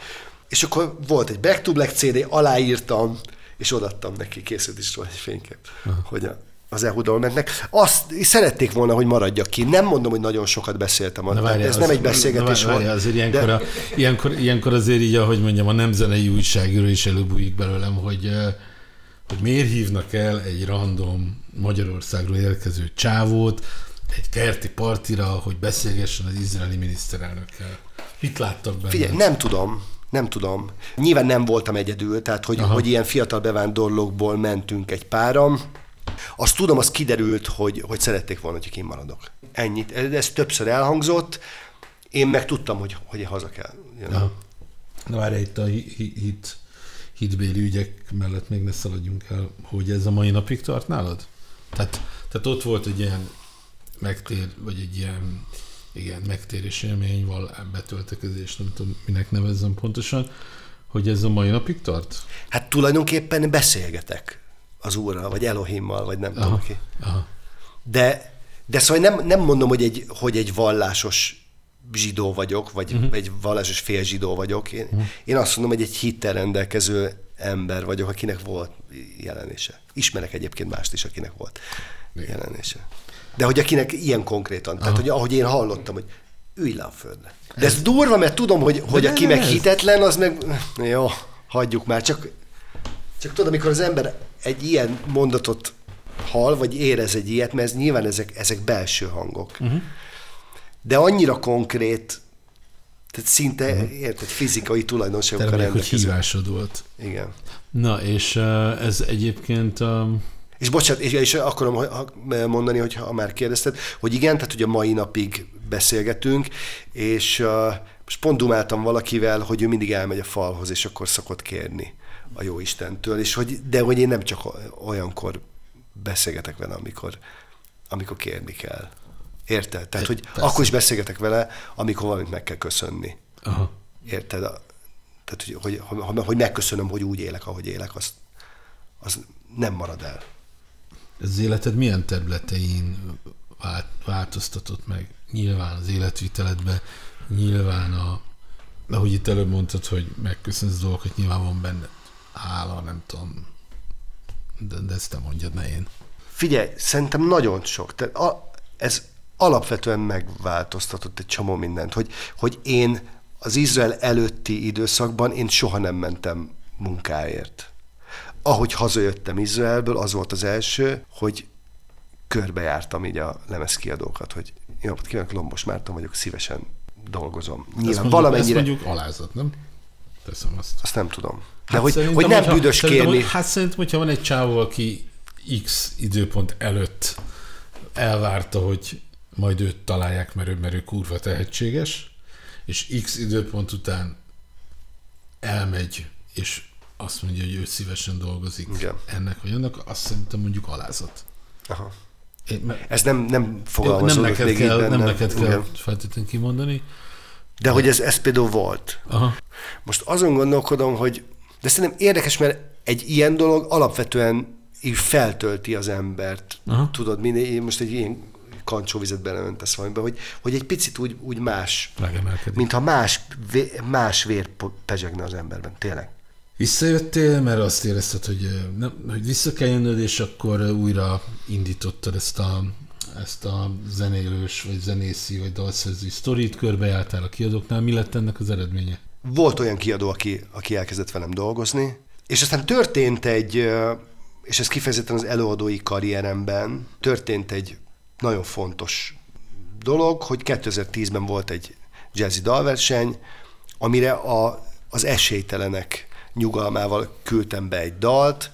És akkor volt egy Back to Black CD, aláírtam, és odaadtam neki, készült is róla egy fénykép, Aha. hogy a, az Ehudolmentnek. Azt szerették volna, hogy maradjak ki. Nem mondom, hogy nagyon sokat beszéltem. Na, várjál, ez az, nem egy beszélgetés na, várjál, azért ilyenkor, de... a, ilyenkor, ilyenkor azért így, ahogy mondjam, a nemzenei újságíró is előbújik belőlem, hogy, hogy miért hívnak el egy random Magyarországról érkező csávót egy kerti partira, hogy beszélgessen az izraeli miniszterelnökkel. Mit láttak benne? Figyelj, nem tudom. Nem tudom. Nyilván nem voltam egyedül, tehát hogy, hogy ilyen fiatal bevándorlókból mentünk egy páram, azt tudom, az kiderült, hogy, hogy szerették volna, hogy kimaradok. Ennyit. Ez többször elhangzott, én meg tudtam, hogy, hogy haza kell. Ja. Na várj, itt a hit, hitbéli ügyek mellett még ne szaladjunk el, hogy ez a mai napig tart nálad? Tehát, tehát ott volt egy ilyen megtér, vagy egy ilyen igen, megtérés élmény, val betöltekezés, nem tudom, minek nevezzem pontosan, hogy ez a mai napig tart? Hát tulajdonképpen beszélgetek az úrral, vagy Elohimmal, vagy nem aha, tudom ki. Aha. De, de szóval nem, nem mondom, hogy egy, hogy egy vallásos zsidó vagyok, vagy uh-huh. egy vallásos félzsidó vagyok. Én, uh-huh. én azt mondom, hogy egy hittel rendelkező ember vagyok, akinek volt jelenése. Ismerek egyébként mást is, akinek volt Igen. jelenése. De hogy akinek ilyen konkrétan. Aha. Tehát, hogy ahogy én hallottam, hogy ülj le a földre. De ez, ez durva, mert tudom, hogy, hogy aki meg hitetlen, az meg... Jó, hagyjuk már, csak csak tudod, amikor az ember egy ilyen mondatot hall, vagy érez egy ilyet, mert ez nyilván ezek, ezek belső hangok. Uh-huh. De annyira konkrét, tehát szinte, uh-huh. érted, fizikai tulajdonságokkal rendelkező. hogy hívásod volt. Igen. Na, és uh, ez egyébként... Um... És bocsánat, és, és akarom mondani, hogy ha már kérdezted, hogy igen, tehát ugye a mai napig beszélgetünk, és uh, most pont dumáltam valakivel, hogy ő mindig elmegy a falhoz, és akkor szokott kérni a jó Istentől, és hogy, de hogy én nem csak olyankor beszélgetek vele, amikor, amikor kérni kell. Érted? Tehát, hogy Persze. akkor is beszélgetek vele, amikor valamit meg kell köszönni. Aha. Érted? Tehát, hogy, hogy, hogy, hogy megköszönöm, hogy úgy élek, ahogy élek, az, az nem marad el. Az életed milyen területein változtatott meg? Nyilván az életviteledbe, nyilván a, ahogy itt előbb mondtad, hogy megköszönsz dolgokat, nyilván van benne hála, nem tudom, de, de ezt te mondjad, ne én. Figyelj, szerintem nagyon sok. Tehát a, ez alapvetően megváltoztatott egy csomó mindent, hogy, hogy én az Izrael előtti időszakban én soha nem mentem munkáért. Ahogy hazajöttem Izraelből, az volt az első, hogy körbejártam így a lemezkiadókat, hogy jó, napot kívánok, Lombos Márton vagyok, szívesen dolgozom. Nyilván mondjuk, valamennyire, Ezt mondjuk alázat, nem? Teszem azt. azt nem tudom. De Hát hogy, hogy nem hogyha- büdös kérni. Hát szerintem, hogyha van egy csávó, aki X időpont előtt elvárta, hogy majd őt találják, mert ő, mert ő kurva tehetséges, és X időpont után elmegy, és azt mondja, hogy ő szívesen dolgozik Igen. ennek vagy annak, azt szerintem mondjuk alázat. Aha. Én, mert Ez nem, nem nem fogalmazódott neked, még így kell, bennem. nem neked kell feltétlenül kimondani. De hogy ez, ez például volt. Aha. Most azon gondolkodom, hogy de szerintem érdekes, mert egy ilyen dolog alapvetően így feltölti az embert. Aha. Tudod, minél, most egy ilyen kancsóvizet beleöntesz valamibe, hogy, hogy egy picit úgy, úgy más, mintha más, vé, más vér pezsegne az emberben, tényleg. Visszajöttél, mert azt érezted, hogy, nem, hogy vissza kell jönnöd, és akkor újra indítottad ezt a, ezt a zenélős, vagy zenészi, vagy dalszerzői sztorit, körbejártál a kiadóknál. Mi lett ennek az eredménye? Volt olyan kiadó, aki, aki elkezdett velem dolgozni, és aztán történt egy, és ez kifejezetten az előadói karrieremben, történt egy nagyon fontos dolog, hogy 2010-ben volt egy jazzy dalverseny, amire a, az esélytelenek nyugalmával küldtem be egy dalt.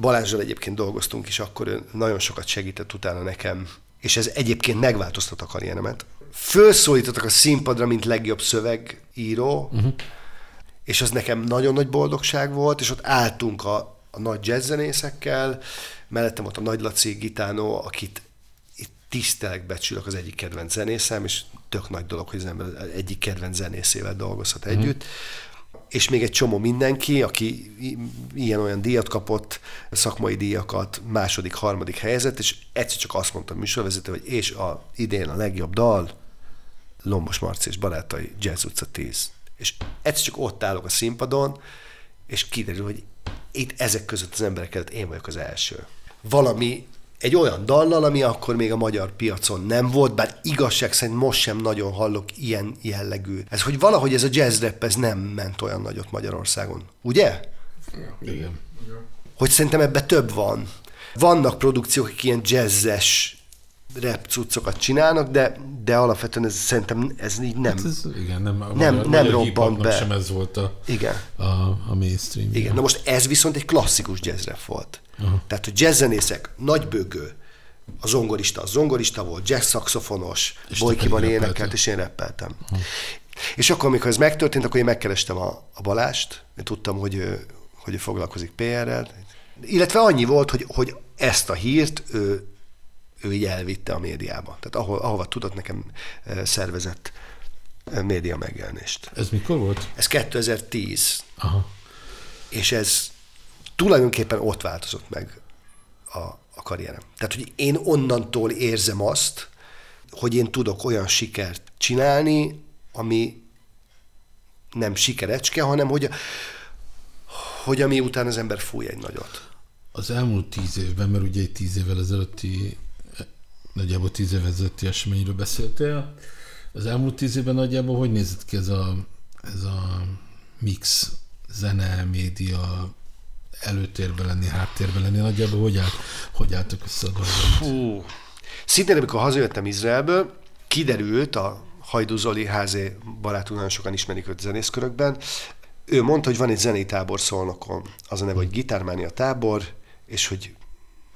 Balázsral egyébként dolgoztunk is, akkor ő nagyon sokat segített utána nekem, és ez egyébként megváltoztatta a karrieremet. Fölszólítottak a színpadra, mint legjobb szövegíró, uh-huh. és az nekem nagyon nagy boldogság volt, és ott álltunk a, a nagy jazzzenészekkel, mellettem ott a Nagy Laci Gitánó, akit tisztelek, becsülök az egyik kedvenc zenészem, és tök nagy dolog, hogy az ember egyik kedvenc zenészével dolgozhat együtt. És még egy csomó mindenki, aki ilyen-olyan díjat kapott, szakmai díjakat, második, harmadik helyezett, és egyszer csak azt mondta a műsorvezető, hogy és a idén a legjobb dal, Lombos Marci és barátai Jazz utca 10. És egyszer csak ott állok a színpadon, és kiderül, hogy itt ezek között az emberek között én vagyok az első. Valami, egy olyan dallal, ami akkor még a magyar piacon nem volt, bár igazság szerint most sem nagyon hallok ilyen jellegű. Ez, hogy valahogy ez a jazz rap, ez nem ment olyan nagyot Magyarországon. Ugye? Igen. hogy szerintem ebbe több van. Vannak produkciók, akik ilyen jazzes rap cuccokat csinálnak, de, de alapvetően ez, szerintem ez így nem. Hát ez, igen, nem, a Nem- magyar, nem robbant be. sem ez volt a, Igen. a, a mainstream. Igen, na most ez viszont egy klasszikus jazz rap volt. Aha. Tehát, hogy jazzzenészek, nagybőgő, a zongorista, a zongorista volt, jazz szaxofonos, Bolykiban énekelt, és én rappeltem. És akkor, amikor ez megtörtént, akkor én megkerestem a, a Balást, én tudtam, hogy ő, hogy ő foglalkozik PR-rel, illetve annyi volt, hogy, hogy ezt a hírt ő, ő így elvitte a médiába. Tehát ahol, ahova tudott nekem szervezett média megjelenést. Ez mikor volt? Ez 2010 Aha. és ez tulajdonképpen ott változott meg a, a karrierem. Tehát, hogy én onnantól érzem azt, hogy én tudok olyan sikert csinálni, ami nem sikerecske, hanem hogy, hogy ami után az ember fúj egy nagyot. Az elmúlt tíz évben, mert ugye egy tíz évvel ezelőtti, nagyjából tíz évvel ezelőtti eseményről beszéltél, az elmúlt tíz évben nagyjából hogy nézett ki ez a, ez a mix zene, média, előtérben lenni, háttérben lenni, nagyjából hogy, állt, hogy álltak össze a? Fú. Szintén, amikor hazajöttem Izraelből, kiderült a Hajdú Zoli házé barátunk, nagyon sokan ismerik őt zenészkörökben, ő mondta, hogy van egy zenei tábor Szolnokon. Az a neve, hogy Gitármánia tábor, és hogy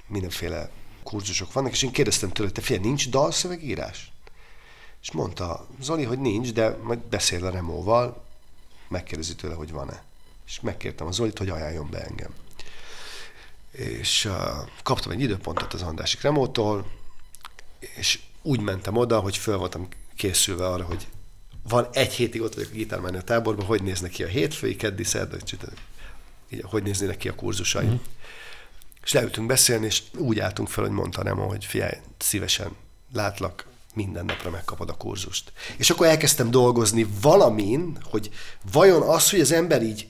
mindenféle kurzusok vannak, és én kérdeztem tőle, te figyelj, nincs dalszövegírás? És mondta Zoli, hogy nincs, de majd beszél a Remóval, megkérdezi tőle, hogy van-e. És megkértem a Zolit, hogy ajánljon be engem. És uh, kaptam egy időpontot az Andrásik Remótól, és úgy mentem oda, hogy föl voltam készülve arra, hogy van egy hétig ott vagyok a gitármánia táborban, hogy néznek ki a hétfői, keddi, szerda, csütörtök, hogy néznének ki a kurzusaim. Mm. És leültünk beszélni, és úgy álltunk fel, hogy mondta Remo, hogy figyelj, szívesen látlak, minden napra megkapod a kurzust. És akkor elkezdtem dolgozni valamin, hogy vajon az, hogy az ember így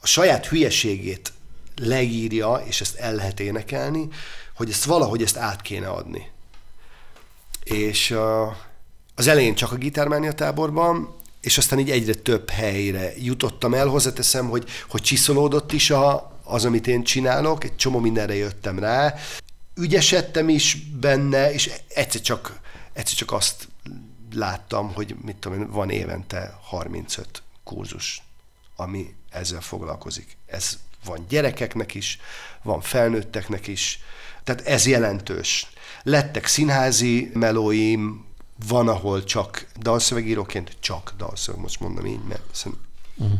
a saját hülyeségét leírja, és ezt el lehet énekelni, hogy ezt valahogy ezt át kéne adni. És uh, az elején csak a gitármánia táborban, és aztán így egyre több helyre jutottam el. Hozzáteszem, hogy, hogy csiszolódott is a, az, amit én csinálok, egy csomó mindenre jöttem rá. Ügyesedtem is benne, és egyszer csak, egyszer csak azt láttam, hogy mit tudom én, van évente 35 kurzus, ami ezzel foglalkozik. Ez van gyerekeknek is, van felnőtteknek is, tehát ez jelentős. Lettek színházi melóim, van, ahol csak dalszövegíróként, csak dalszöveg, most mondom így, mert szerintem uh-huh.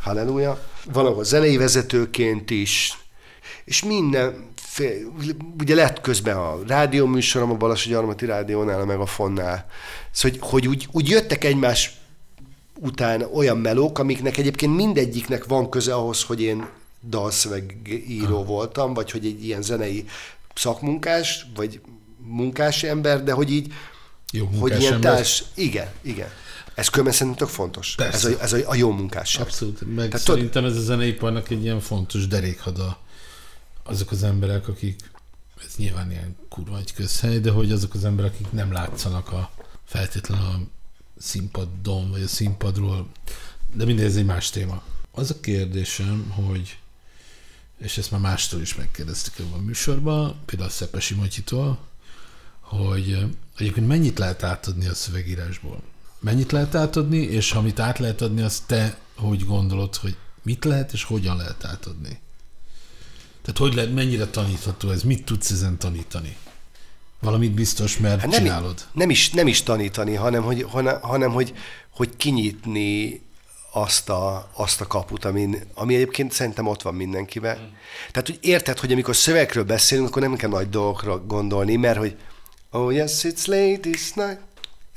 halleluja. Van, ahol zenei vezetőként is, és minden, ugye lett közben a rádióműsorom a Balassi Gyarmati Rádiónál, a Megafonnál, szóval, hogy, hogy úgy, úgy jöttek egymás után olyan melók, amiknek egyébként mindegyiknek van köze ahhoz, hogy én dalszövegíró voltam, vagy hogy egy ilyen zenei szakmunkás, vagy munkás ember, de hogy így, jó hogy ilyen társ, igen, igen. Ez különben szerintem tök fontos. Persze. Ez, a, ez a, a jó munkásság. Abszolút. Meg Tehát szerintem ez a zeneiparnak egy ilyen fontos derékhada azok az emberek, akik, ez nyilván ilyen kurva egy közhely, de hogy azok az emberek, akik nem látszanak a feltétlenül a színpadon, vagy a színpadról, de mindegy, ez egy más téma. Az a kérdésem, hogy és ezt már mástól is megkérdeztük ebben a műsorban, például Szepesi Matyitól, hogy egyébként mennyit lehet átadni a szövegírásból? Mennyit lehet átadni, és amit át lehet adni, azt te hogy gondolod, hogy mit lehet, és hogyan lehet átadni? Tehát hogy lehet, mennyire tanítható ez? Mit tudsz ezen tanítani? Valamit biztos, mert hát nem, csinálod. Nem is, nem is tanítani, hanem hogy, hanem, hogy, hogy kinyitni azt a, azt a kaput, amin, ami egyébként szerintem ott van mindenkiben. Mm. Tehát, hogy érted, hogy amikor szövegről beszélünk, akkor nem kell nagy dolgokra gondolni, mert hogy oh yes, it's late this night,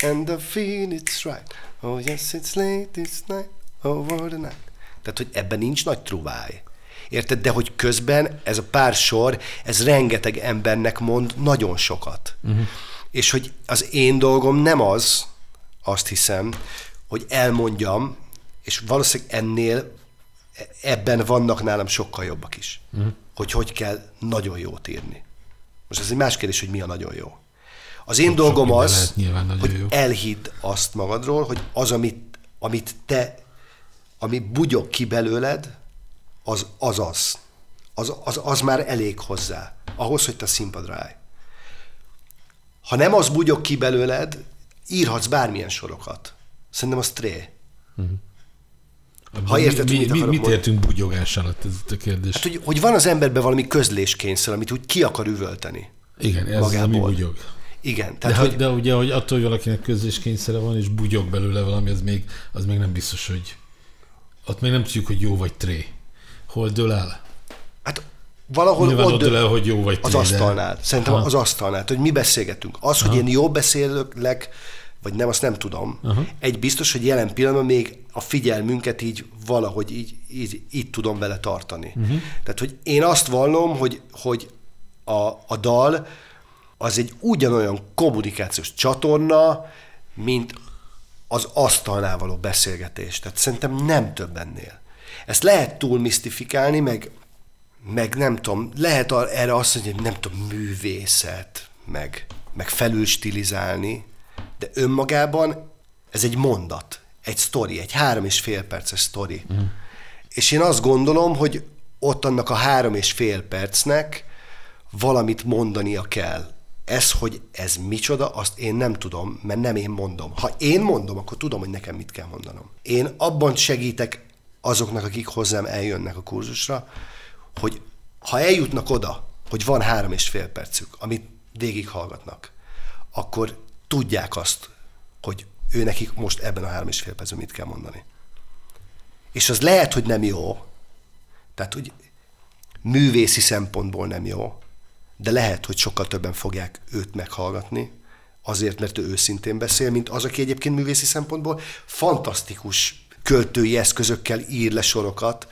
and the feel it's right. Oh yes, it's late this night, over the night. Tehát, hogy ebben nincs nagy truváj. Érted? De hogy közben ez a pár sor, ez rengeteg embernek mond nagyon sokat. Uh-huh. És hogy az én dolgom nem az, azt hiszem, hogy elmondjam, és valószínűleg ennél ebben vannak nálam sokkal jobbak is. Uh-huh. Hogy hogy kell nagyon jót írni. Most ez egy más kérdés, hogy mi a nagyon jó. Az én Sok dolgom az, hogy jó. elhidd azt magadról, hogy az, amit, amit te, ami bugyog ki belőled, az az az. Az, az, az már elég hozzá, ahhoz, hogy te színpadra állj. Ha nem az bugyog ki belőled, írhatsz bármilyen sorokat. Szerintem az tré. Uh-huh. Ha érted, mi, mit, mi, mit értünk bugyogás alatt, ez a kérdés? Hát, hogy, hogy van az emberben valami közléskényszer, amit úgy ki akar üvölteni. Igen, ez magából. ami bugyog. Igen. Tehát, de, hogy, de ugye, hogy attól, hogy valakinek közléskényszere van, és bugyog belőle valami, az még, az még nem biztos, hogy ott még nem tudjuk, hogy jó vagy tré. Hol dől el? Hát valahol Nyilván ott dől el, hogy jó vagy Az asztalnál. Szerintem ha. az asztalnál. Hogy mi beszélgetünk. Az, hogy Aha. én jó beszélek, vagy nem, azt nem tudom. Aha. Egy biztos, hogy jelen pillanatban még a figyelmünket így valahogy így, így, így tudom vele tartani. Uh-huh. Tehát, hogy én azt vallom, hogy, hogy a, a dal az egy ugyanolyan kommunikációs csatorna, mint az asztalnál való beszélgetés. Tehát szerintem nem több ennél. Ezt lehet túl misztifikálni, meg, meg nem tudom, lehet erre azt mondani, hogy nem tudom, művészet, meg, meg felülstilizálni, de önmagában ez egy mondat, egy sztori, egy három és fél perces sztori. Mm. És én azt gondolom, hogy ott annak a három és fél percnek valamit mondania kell. Ez, hogy ez micsoda, azt én nem tudom, mert nem én mondom. Ha én mondom, akkor tudom, hogy nekem mit kell mondanom. Én abban segítek azoknak, akik hozzám eljönnek a kurzusra, hogy ha eljutnak oda, hogy van három és fél percük, amit végighallgatnak, akkor tudják azt, hogy ő nekik most ebben a három és fél percben mit kell mondani. És az lehet, hogy nem jó, tehát hogy művészi szempontból nem jó, de lehet, hogy sokkal többen fogják őt meghallgatni, azért, mert ő őszintén beszél, mint az, aki egyébként művészi szempontból fantasztikus költői eszközökkel ír le sorokat,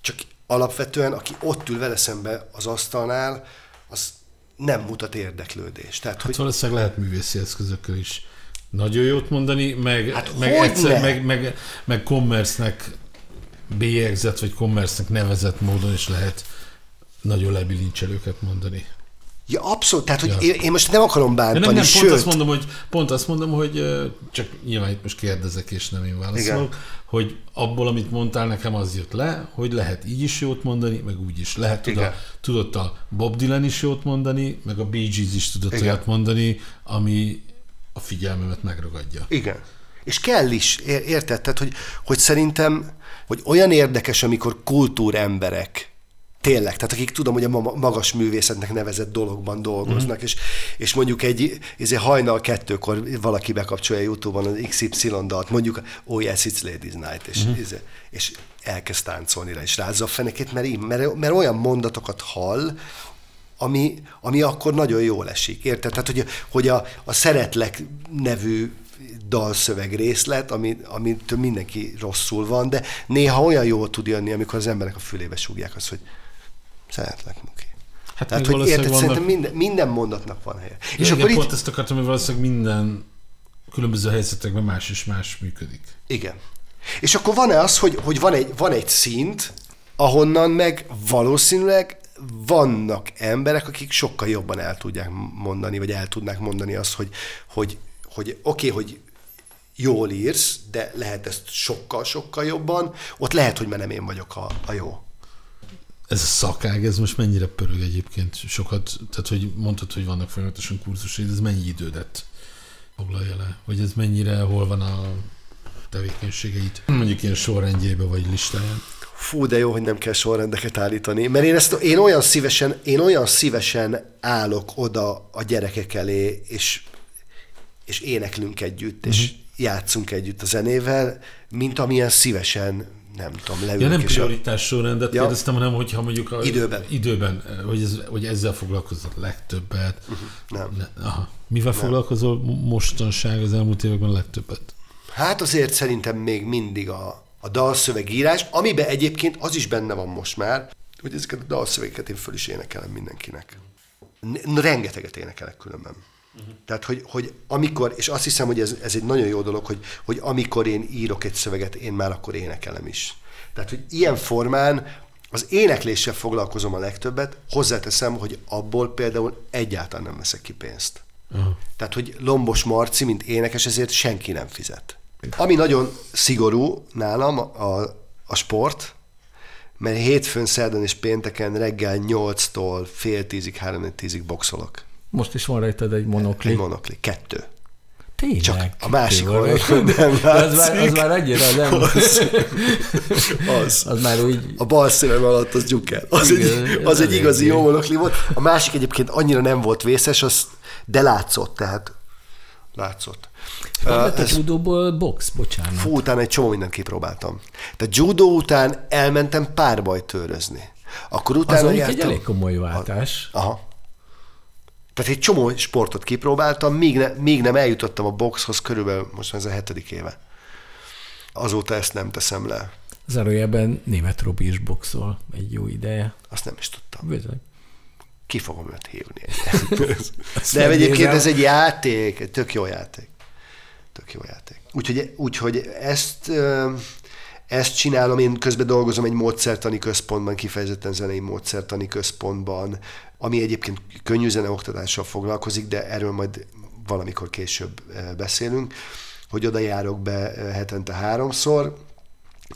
csak alapvetően, aki ott ül vele szembe az asztalnál, az nem mutat érdeklődést. Tehát, hát hogy... valószínűleg lehet művészi eszközökkel is nagyon jót mondani, meg, hát meg, egyszer, meg, meg, meg commerce-nek bélyegzett, vagy commerce-nek nevezett módon is lehet nagyon lebilincselőket mondani. Ja, abszolút, tehát hogy én, én most nem akarom Ja, bántani, nem, nem, sőt, pont azt mondom, hogy, pont azt mondom, hogy csak nyilván itt most kérdezek, és nem én válaszolok, Igen. hogy abból, amit mondtál, nekem az jött le, hogy lehet így is jót mondani, meg úgy is. Lehet, tudod, Igen. tudott a Bob Dylan is jót mondani, meg a Bee Gees is tudott Igen. olyat mondani, ami a figyelmemet megragadja. Igen. És kell is, ér- érted? Tehát, hogy, hogy szerintem, hogy olyan érdekes, amikor kultúremberek, tényleg, tehát akik tudom, hogy a ma- magas művészetnek nevezett dologban dolgoznak, mm. és, és mondjuk egy ezért hajnal kettőkor valaki bekapcsolja YouTube-on az XY dalt, mondjuk Oh yes, it's Ladies Night, és, mm. és, és elkezd táncolni rá, és rázza a fenekét, mert, mert, mert olyan mondatokat hall, ami, ami akkor nagyon jól esik. Érted? Tehát, hogy, hogy a, a Szeretlek nevű dalszöveg részlet, ami, amitől mindenki rosszul van, de néha olyan jól tud jönni, amikor az emberek a fülébe súgják azt, hogy szeretlek, Muki. Hát Tehát, hogy érted, szerintem vannak- minden, minden mondatnak van helye. És És igen, akkor pont itt, ezt akartam, hogy valószínűleg minden különböző helyzetekben más és más működik. Igen. És akkor van-e az, hogy, hogy van, egy, van egy szint, ahonnan meg valószínűleg vannak emberek, akik sokkal jobban el tudják mondani, vagy el tudnák mondani azt, hogy, hogy, hogy oké, okay, hogy jól írsz, de lehet ezt sokkal-sokkal jobban, ott lehet, hogy már nem én vagyok a, a jó. Ez a szakág, ez most mennyire pörög egyébként? Sokat, tehát hogy mondtad, hogy vannak folyamatosan kurzusai, ez mennyi idődet foglalja le? Vagy ez mennyire, hol van a tevékenységeit? Mondjuk ilyen sorrendjébe vagy listáján. Fú, de jó, hogy nem kell sorrendeket állítani. Mert én, ezt, én, olyan szívesen, én olyan szívesen állok oda a gyerekek elé, és, és éneklünk együtt, és Mhm. játszunk együtt a zenével, mint amilyen szívesen, nem tudom, leülünk. Ja, nem és a, prioritás sorrendet Ja. kérdeztem, hanem hogyha mondjuk a, Időben. időben hogy, ez, hogy ezzel foglalkozol legtöbbet. nem. Ne, aha. Mivel foglalkozol mostanság az elmúlt években a legtöbbet? Hát azért szerintem még mindig a, a dalszövegírás, amiben egyébként az is benne van most már, hogy ezeket a dalszövegeket én föl is énekelem mindenkinek. Rengeteget énekelek különben. Uh-huh. Tehát, hogy, hogy amikor, és azt hiszem, hogy ez, ez egy nagyon jó dolog, hogy, hogy amikor én írok egy szöveget, én már akkor énekelem is. Tehát, hogy ilyen formán az énekléssel foglalkozom a legtöbbet, hozzáteszem, hogy abból például egyáltalán nem veszek ki pénzt. Aha. Tehát, hogy Lombos Marci, mint énekes, ezért senki nem fizet. Ami nagyon szigorú nálam a, a sport, mert hétfőn, szerdán és pénteken reggel 8-tól fél tízig, három tízig boxolok. Most is van rajtad egy monokli. Egy monokli, kettő. Tényleg? Csak a másik oldalon nem De az már, az látszik. már annyira nem. Az, az. Az már úgy... A bal szemem alatt az gyukel. Az, Igen, egy, ez az egy igazi jó. monokli volt. A másik egyébként annyira nem volt vészes, az, de látszott, tehát látszott. Van Ö, lett a ez- judóból box, bocsánat. Fú, utána egy csomó mindent kipróbáltam. Tehát judo után elmentem párbajtőrözni. Akkor Az utána egy jártam... elég komoly váltás. Aha. Tehát egy csomó sportot kipróbáltam, míg, ne, míg nem eljutottam a boxhoz, körülbelül most ez a hetedik éve. Azóta ezt nem teszem le. Zárójelben német Robi is boxol egy jó ideje. Azt nem is tudtam. Bizony. Ki fogom őt hívni. De egyébként ez egy játék, egy tök jó játék. Tök jó játék. Úgyhogy, úgyhogy ezt, ezt csinálom, én közben dolgozom egy módszertani központban, kifejezetten zenei módszertani központban, ami egyébként könnyű zeneoktatással foglalkozik, de erről majd valamikor később ö, beszélünk, hogy oda járok be ö, hetente háromszor,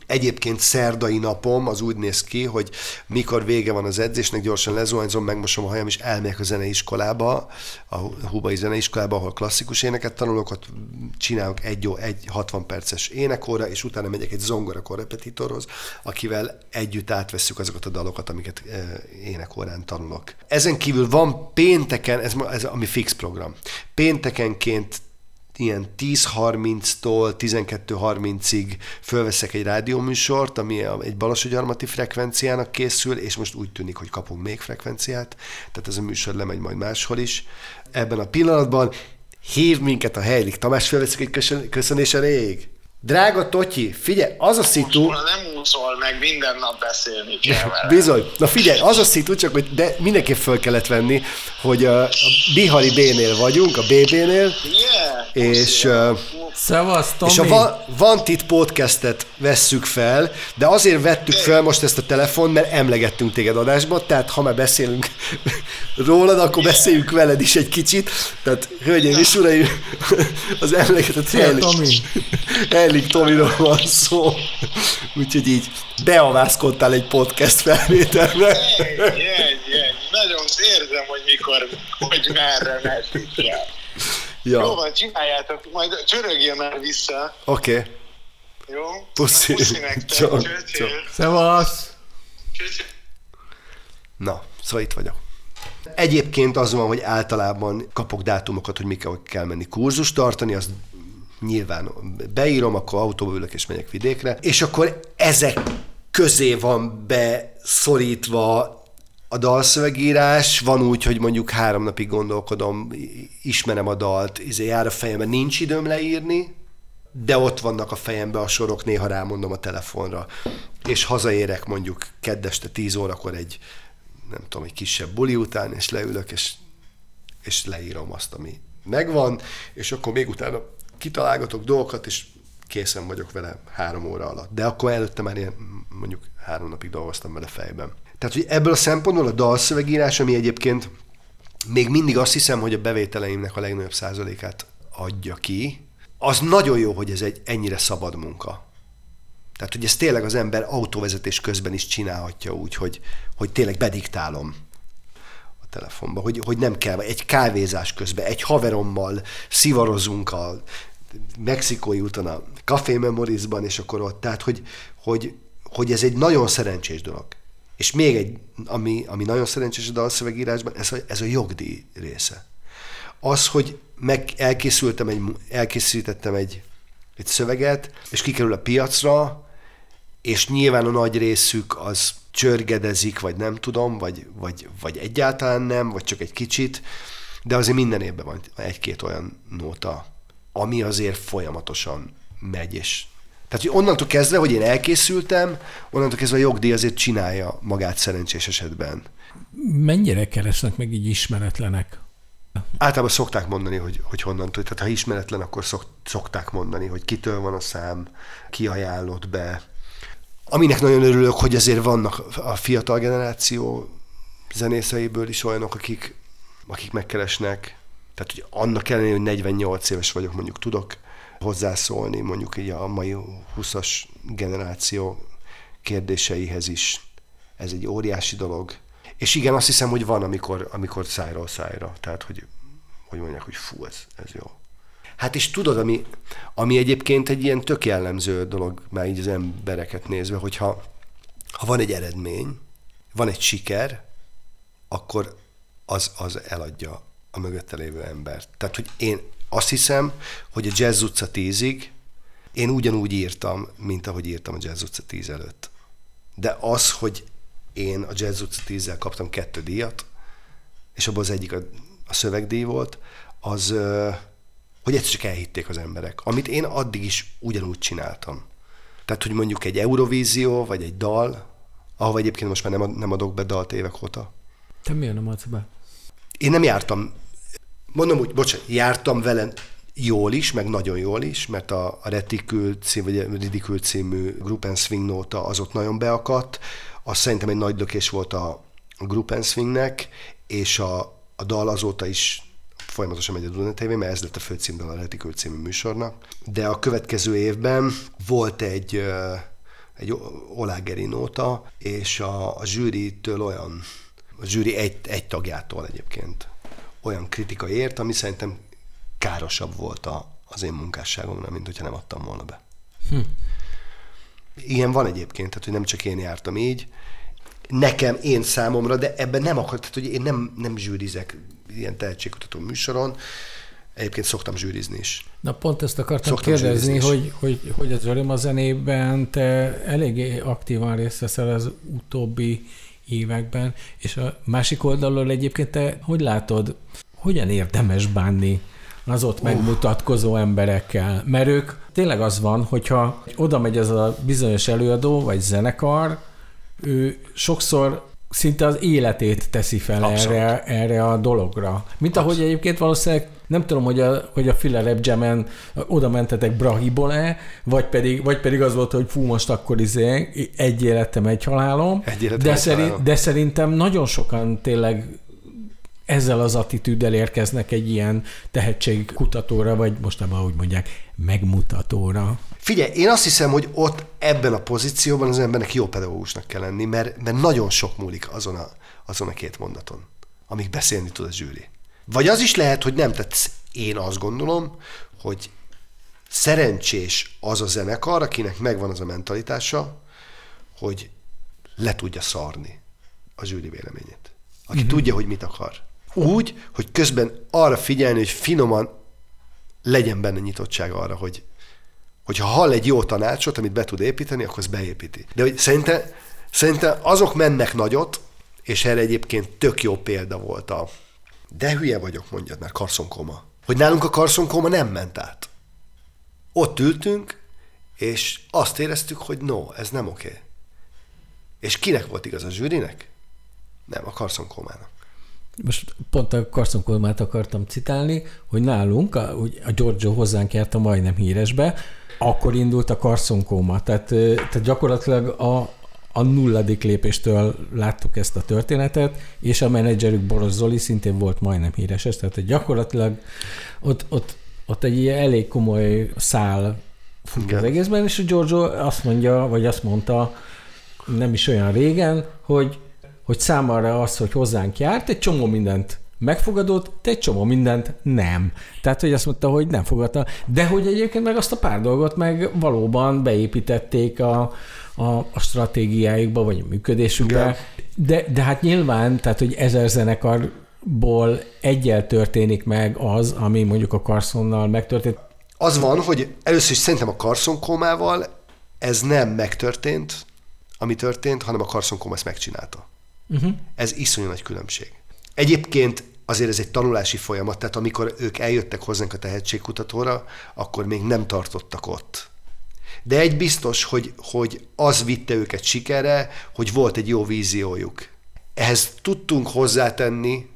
Egyébként szerdai napom az úgy néz ki, hogy mikor vége van az edzésnek, gyorsan lezuhanyzom, megmosom a hajam, és elmegyek a zeneiskolába, a Hubai Zeneiskolába, ahol klasszikus éneket tanulok, ott csinálok egy, jó, egy 60 perces énekóra, és utána megyek egy zongorakor repetitorhoz, akivel együtt átveszük azokat a dalokat, amiket eh, énekórán tanulok. Ezen kívül van pénteken, ez, ez ami fix program, péntekenként ilyen 10.30-tól 12.30-ig fölveszek egy rádióműsort, ami egy balasogyarmati frekvenciának készül, és most úgy tűnik, hogy kapunk még frekvenciát, tehát ez a műsor lemegy majd máshol is. Ebben a pillanatban hív minket a Heilig Tamás, fölveszik egy köszön- köszönés elég. Drága Totyi, figyelj, az a szitu... Most nem úszol meg, minden nap beszélni kell vele. Bizony. Na figyelj, az a szitu, csak hogy de mindenképp föl kellett venni, hogy a, Bihari B-nél vagyunk, a BB-nél, Yeah, És, ö, Szevasz, Tomi! És a Va- Vantit podcastet vesszük fel, de azért vettük fel most ezt a telefon, mert emlegettünk téged adásban, tehát ha már beszélünk rólad, akkor beszéljünk veled is egy kicsit. Tehát, hölgyeim és uraim, az emlegetett Hellik, Tomi! Hellik Tomiról van szó. Úgyhogy így beavászkodtál egy podcast felvételbe. Egy, egy, egy. Nagyon érzem, hogy mikor, hogy merre mesik el. Jó Ja, van, csináljátok, majd csörögjél már vissza, oké. Okay. jó? Puszi. Puszi nektek. Cső. csó. Szevasz! Na, szóval itt vagyok. Egyébként az van, hogy általában kapok dátumokat, hogy mikor kell menni kurzust tartani, azt nyilván beírom, akkor autóba ülök és megyek vidékre, és akkor ezek közé van beszorítva a dalszövegírás, van úgy, hogy mondjuk három napig gondolkodom, ismerem a dalt, izé jár a fejemben, nincs időm leírni, de ott vannak a fejemben a sorok, néha rámondom a telefonra, és hazaérek mondjuk keddeste 10 órakor egy, nem tudom, egy kisebb buli után, és leülök, és, és leírom azt, ami megvan, és akkor még utána kitalálgatok dolgokat, és készen vagyok vele három óra alatt. De akkor előtte már ilyen, mondjuk három napig dolgoztam vele fejben. Tehát, hogy ebből a szempontból a dalszövegírás, ami egyébként még mindig azt hiszem, hogy a bevételeimnek a legnagyobb százalékát adja ki, az nagyon jó, hogy ez egy ennyire szabad munka. Tehát, hogy ezt tényleg az ember autóvezetés közben is csinálhatja úgy, hogy, hogy tényleg bediktálom a telefonba, hogy, hogy nem kell, egy kávézás közben, egy haverommal szivarozunk a mexikói úton a Café Memorisban, és akkor ott, tehát, hogy, hogy, hogy ez egy nagyon szerencsés dolog. És még egy, ami, ami nagyon szerencsés a dalszövegírásban, ez a, ez a jogdíj része. Az, hogy meg elkészültem egy, elkészítettem egy, egy szöveget, és kikerül a piacra, és nyilván a nagy részük az csörgedezik, vagy nem tudom, vagy, vagy, vagy egyáltalán nem, vagy csak egy kicsit, de azért minden évben van egy-két olyan nóta, ami azért folyamatosan megy, és tehát, hogy onnantól kezdve, hogy én elkészültem, onnantól kezdve a jogdíj azért csinálja magát szerencsés esetben. Mennyire keresnek meg így ismeretlenek? Általában szokták mondani, hogy, hogy honnan tud. Tehát ha ismeretlen, akkor szok, szokták mondani, hogy kitől van a szám, ki ajánlott be. Aminek nagyon örülök, hogy azért vannak a fiatal generáció zenészeiből is olyanok, akik, akik megkeresnek. Tehát, hogy annak ellenére, hogy 48 éves vagyok, mondjuk tudok hozzászólni, mondjuk így a mai 20-as generáció kérdéseihez is. Ez egy óriási dolog. És igen, azt hiszem, hogy van, amikor, amikor szájról szájra. Tehát, hogy, hogy mondják, hogy fú, ez, ez jó. Hát és tudod, ami, ami egyébként egy ilyen tök jellemző dolog, már így az embereket nézve, hogyha ha van egy eredmény, van egy siker, akkor az, az eladja a mögötte lévő embert. Tehát, hogy én azt hiszem, hogy a Jazz utca 10-ig én ugyanúgy írtam, mint ahogy írtam a Jazz utca 10 előtt. De az, hogy én a Jazz utca 10 kaptam kettő díjat, és abban az egyik a, a szövegdíj volt, az, hogy egyszer csak elhitték az emberek, amit én addig is ugyanúgy csináltam. Tehát, hogy mondjuk egy Eurovízió, vagy egy dal, ahova egyébként most már nem, nem adok be dalt évek óta. Te miért nem adsz be? Én nem jártam, mondom úgy, bocsánat, jártam vele jól is, meg nagyon jól is, mert a, a Reticule cím, vagy a Ridicule című Group and Swing nóta az ott nagyon beakadt, az szerintem egy nagy lökés volt a, and Swingnek, és a, a dal azóta is folyamatosan megy a Duna TV, mert ez lett a főcímdal a Reticule című műsornak. De a következő évben volt egy, egy Olágeri nóta, és a, a zsűritől olyan, a zsűri egy, egy tagjától egyébként olyan kritika ért, ami szerintem károsabb volt a, az én munkásságomra, mint hogyha nem adtam volna be. Hm. Ilyen van egyébként, tehát hogy nem csak én jártam így, nekem, én számomra, de ebben nem akar, tehát hogy én nem, nem zsűrizek ilyen tehetségkutató műsoron, egyébként szoktam zsűrizni is. Na pont ezt akartam Szoktam kérdezni, hogy, hogy, hogy az öröm a zenében te eléggé aktívan részt veszel az utóbbi években, és a másik oldalról egyébként te hogy látod, hogyan érdemes bánni az ott megmutatkozó emberekkel? Mert ők tényleg az van, hogyha oda megy ez a bizonyos előadó vagy zenekar, ő sokszor szinte az életét teszi fel erre, erre a dologra. Mint ahogy egyébként valószínűleg nem tudom, hogy a, hogy a Filler Rap Jam-en oda mentetek Brahiból-e, vagy pedig, vagy pedig az volt, hogy fú, most akkor izé, egy életem, egy halálom. Egy életem, de, egy szerint, halálom. de szerintem nagyon sokan tényleg ezzel az attitűddel érkeznek egy ilyen tehetségkutatóra, vagy most abban úgy mondják, megmutatóra. Figyelj, én azt hiszem, hogy ott ebben a pozícióban az embernek jó pedagógusnak kell lenni, mert, mert nagyon sok múlik azon a, azon a két mondaton, amíg beszélni tud a zsűri. Vagy az is lehet, hogy nem, tehát én azt gondolom, hogy szerencsés az a zenekar, akinek megvan az a mentalitása, hogy le tudja szarni a zsűri véleményét. Aki uh-huh. tudja, hogy mit akar. Úgy, hogy közben arra figyelni, hogy finoman legyen benne nyitottság arra, hogy hogyha hall egy jó tanácsot, amit be tud építeni, akkor azt beépíti. De hogy szerintem, szerintem azok mennek nagyot, és erre egyébként tök jó példa volt a de hülye vagyok, mondjad már, karszonkoma. Hogy nálunk a karszonkoma nem ment át. Ott ültünk, és azt éreztük, hogy no, ez nem oké. Okay. És kinek volt igaz a zsűrinek? Nem, a karszonkómának. Most pont a Carson Colmát akartam citálni, hogy nálunk, a, a Giorgio hozzánk járt a majdnem híresbe, akkor indult a Carson Coma. Tehát, tehát gyakorlatilag a, a nulladik lépéstől láttuk ezt a történetet, és a menedzserük Boros Zoli szintén volt majdnem híres, tehát gyakorlatilag ott, ott, ott egy ilyen elég komoly szál fut az egészben, és a Giorgio azt mondja, vagy azt mondta nem is olyan régen, hogy, hogy számára az, hogy hozzánk járt, egy csomó mindent megfogadott, de egy csomó mindent nem. Tehát, hogy azt mondta, hogy nem fogadta, de hogy egyébként meg azt a pár dolgot meg valóban beépítették a, a, a stratégiájukba, vagy a működésükbe. De, de hát nyilván, tehát, hogy ezer zenekarból egyel történik meg az, ami mondjuk a Carsonnal megtörtént. Az van, hogy először is szerintem a Carson komával ez nem megtörtént, ami történt, hanem a Carson Koma ezt megcsinálta. Uh-huh. Ez iszonyú nagy különbség. Egyébként azért ez egy tanulási folyamat, tehát amikor ők eljöttek hozzánk a tehetségkutatóra, akkor még nem tartottak ott. De egy biztos, hogy, hogy az vitte őket sikerre, hogy volt egy jó víziójuk. Ehhez tudtunk hozzátenni,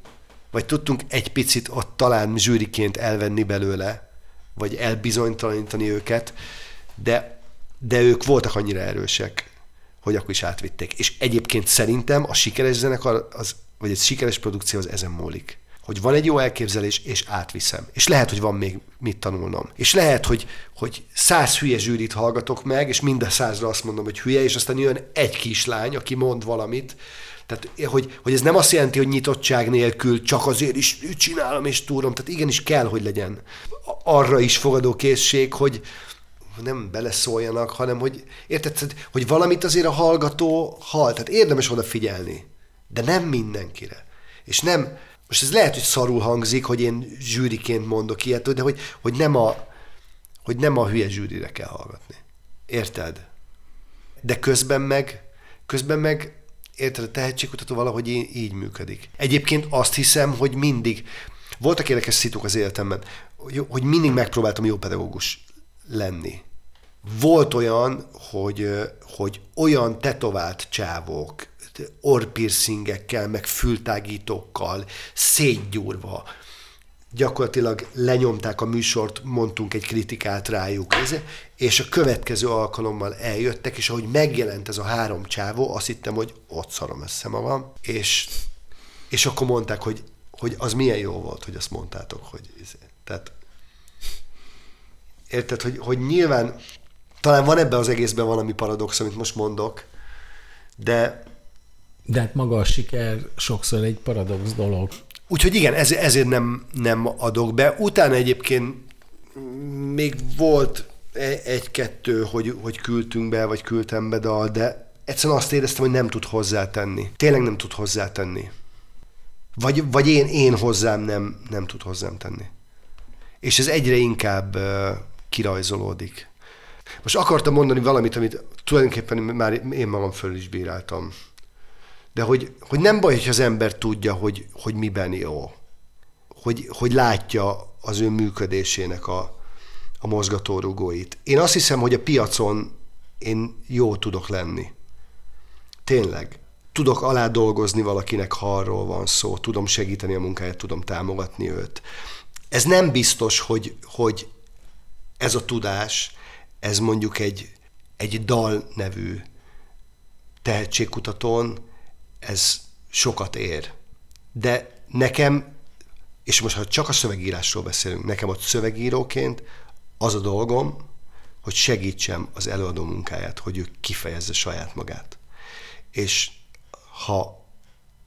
vagy tudtunk egy picit ott talán zsűriként elvenni belőle, vagy elbizonytalanítani őket, de, de ők voltak annyira erősek, hogy akkor is átvitték. És egyébként szerintem a sikeres zenekar, az, vagy egy sikeres produkció az ezen múlik. Hogy van egy jó elképzelés, és átviszem. És lehet, hogy van még mit tanulnom. És lehet, hogy, hogy száz hülye zsűrit hallgatok meg, és mind a százra azt mondom, hogy hülye, és aztán jön egy kislány, aki mond valamit, tehát, hogy, hogy ez nem azt jelenti, hogy nyitottság nélkül csak azért is csinálom és túrom. Tehát igenis kell, hogy legyen arra is fogadókészség, hogy, nem beleszóljanak, hanem hogy, érted, hogy valamit azért a hallgató hall, tehát érdemes odafigyelni, de nem mindenkire. És nem, most ez lehet, hogy szarul hangzik, hogy én zsűriként mondok ilyet, de hogy, hogy, nem, a, hogy nem a hülye zsűrire kell hallgatni. Érted? De közben meg, közben meg érted, a tehetségkutató valahogy így, így működik. Egyébként azt hiszem, hogy mindig, voltak érdekes szituk az életemben, hogy mindig megpróbáltam jó pedagógus lenni. Volt olyan, hogy, hogy olyan tetovált csávók, orrpiercingekkel, meg fültágítókkal, szétgyúrva, gyakorlatilag lenyomták a műsort, mondtunk egy kritikát rájuk, és a következő alkalommal eljöttek, és ahogy megjelent ez a három csávó, azt hittem, hogy ott szarom össze magam, és, és akkor mondták, hogy, hogy az milyen jó volt, hogy azt mondtátok, hogy tehát érted, hogy, hogy nyilván talán van ebben az egészben valami paradox, amit most mondok, de... De hát maga a siker sokszor egy paradox dolog. Úgyhogy igen, ez, ezért nem, nem adok be. Utána egyébként még volt e- egy-kettő, hogy, hogy küldtünk be, vagy küldtem be dal, de egyszerűen azt éreztem, hogy nem tud hozzátenni. Tényleg nem tud hozzátenni. Vagy, vagy én, én hozzám nem, nem tud hozzám tenni. És ez egyre inkább uh, kirajzolódik. Most akartam mondani valamit, amit tulajdonképpen már én magam föl is bíráltam. De hogy, hogy nem baj, hogy az ember tudja, hogy, hogy miben jó. Hogy, hogy látja az ő működésének a, a mozgatórugóit. Én azt hiszem, hogy a piacon én jó tudok lenni. Tényleg. tudok alá dolgozni valakinek, ha arról van szó, tudom segíteni a munkáját, tudom támogatni őt. Ez nem biztos, hogy, hogy ez a tudás, ez mondjuk egy, egy dal nevű tehetségkutatón, ez sokat ér. De nekem, és most ha csak a szövegírásról beszélünk, nekem ott szövegíróként az a dolgom, hogy segítsem az előadó munkáját, hogy ő kifejezze saját magát. És ha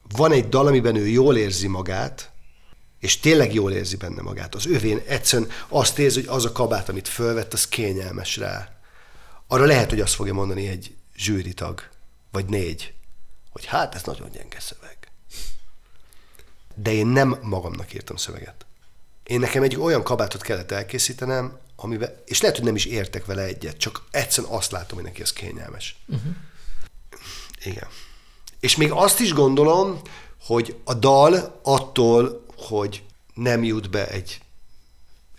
van egy dal, amiben ő jól érzi magát, és tényleg jól érzi benne magát, az övén egyszerűen azt érzi, hogy az a kabát, amit fölvett, az kényelmes rá. Arra lehet, hogy azt fogja mondani egy zsűritag, vagy négy, hogy hát ez nagyon gyenge szöveg. De én nem magamnak írtam szöveget. Én nekem egy olyan kabátot kellett elkészítenem, amiben, és lehet, hogy nem is értek vele egyet, csak egyszerűen azt látom, hogy neki ez kényelmes. Uh-huh. Igen. És még azt is gondolom, hogy a dal attól, hogy nem jut be egy,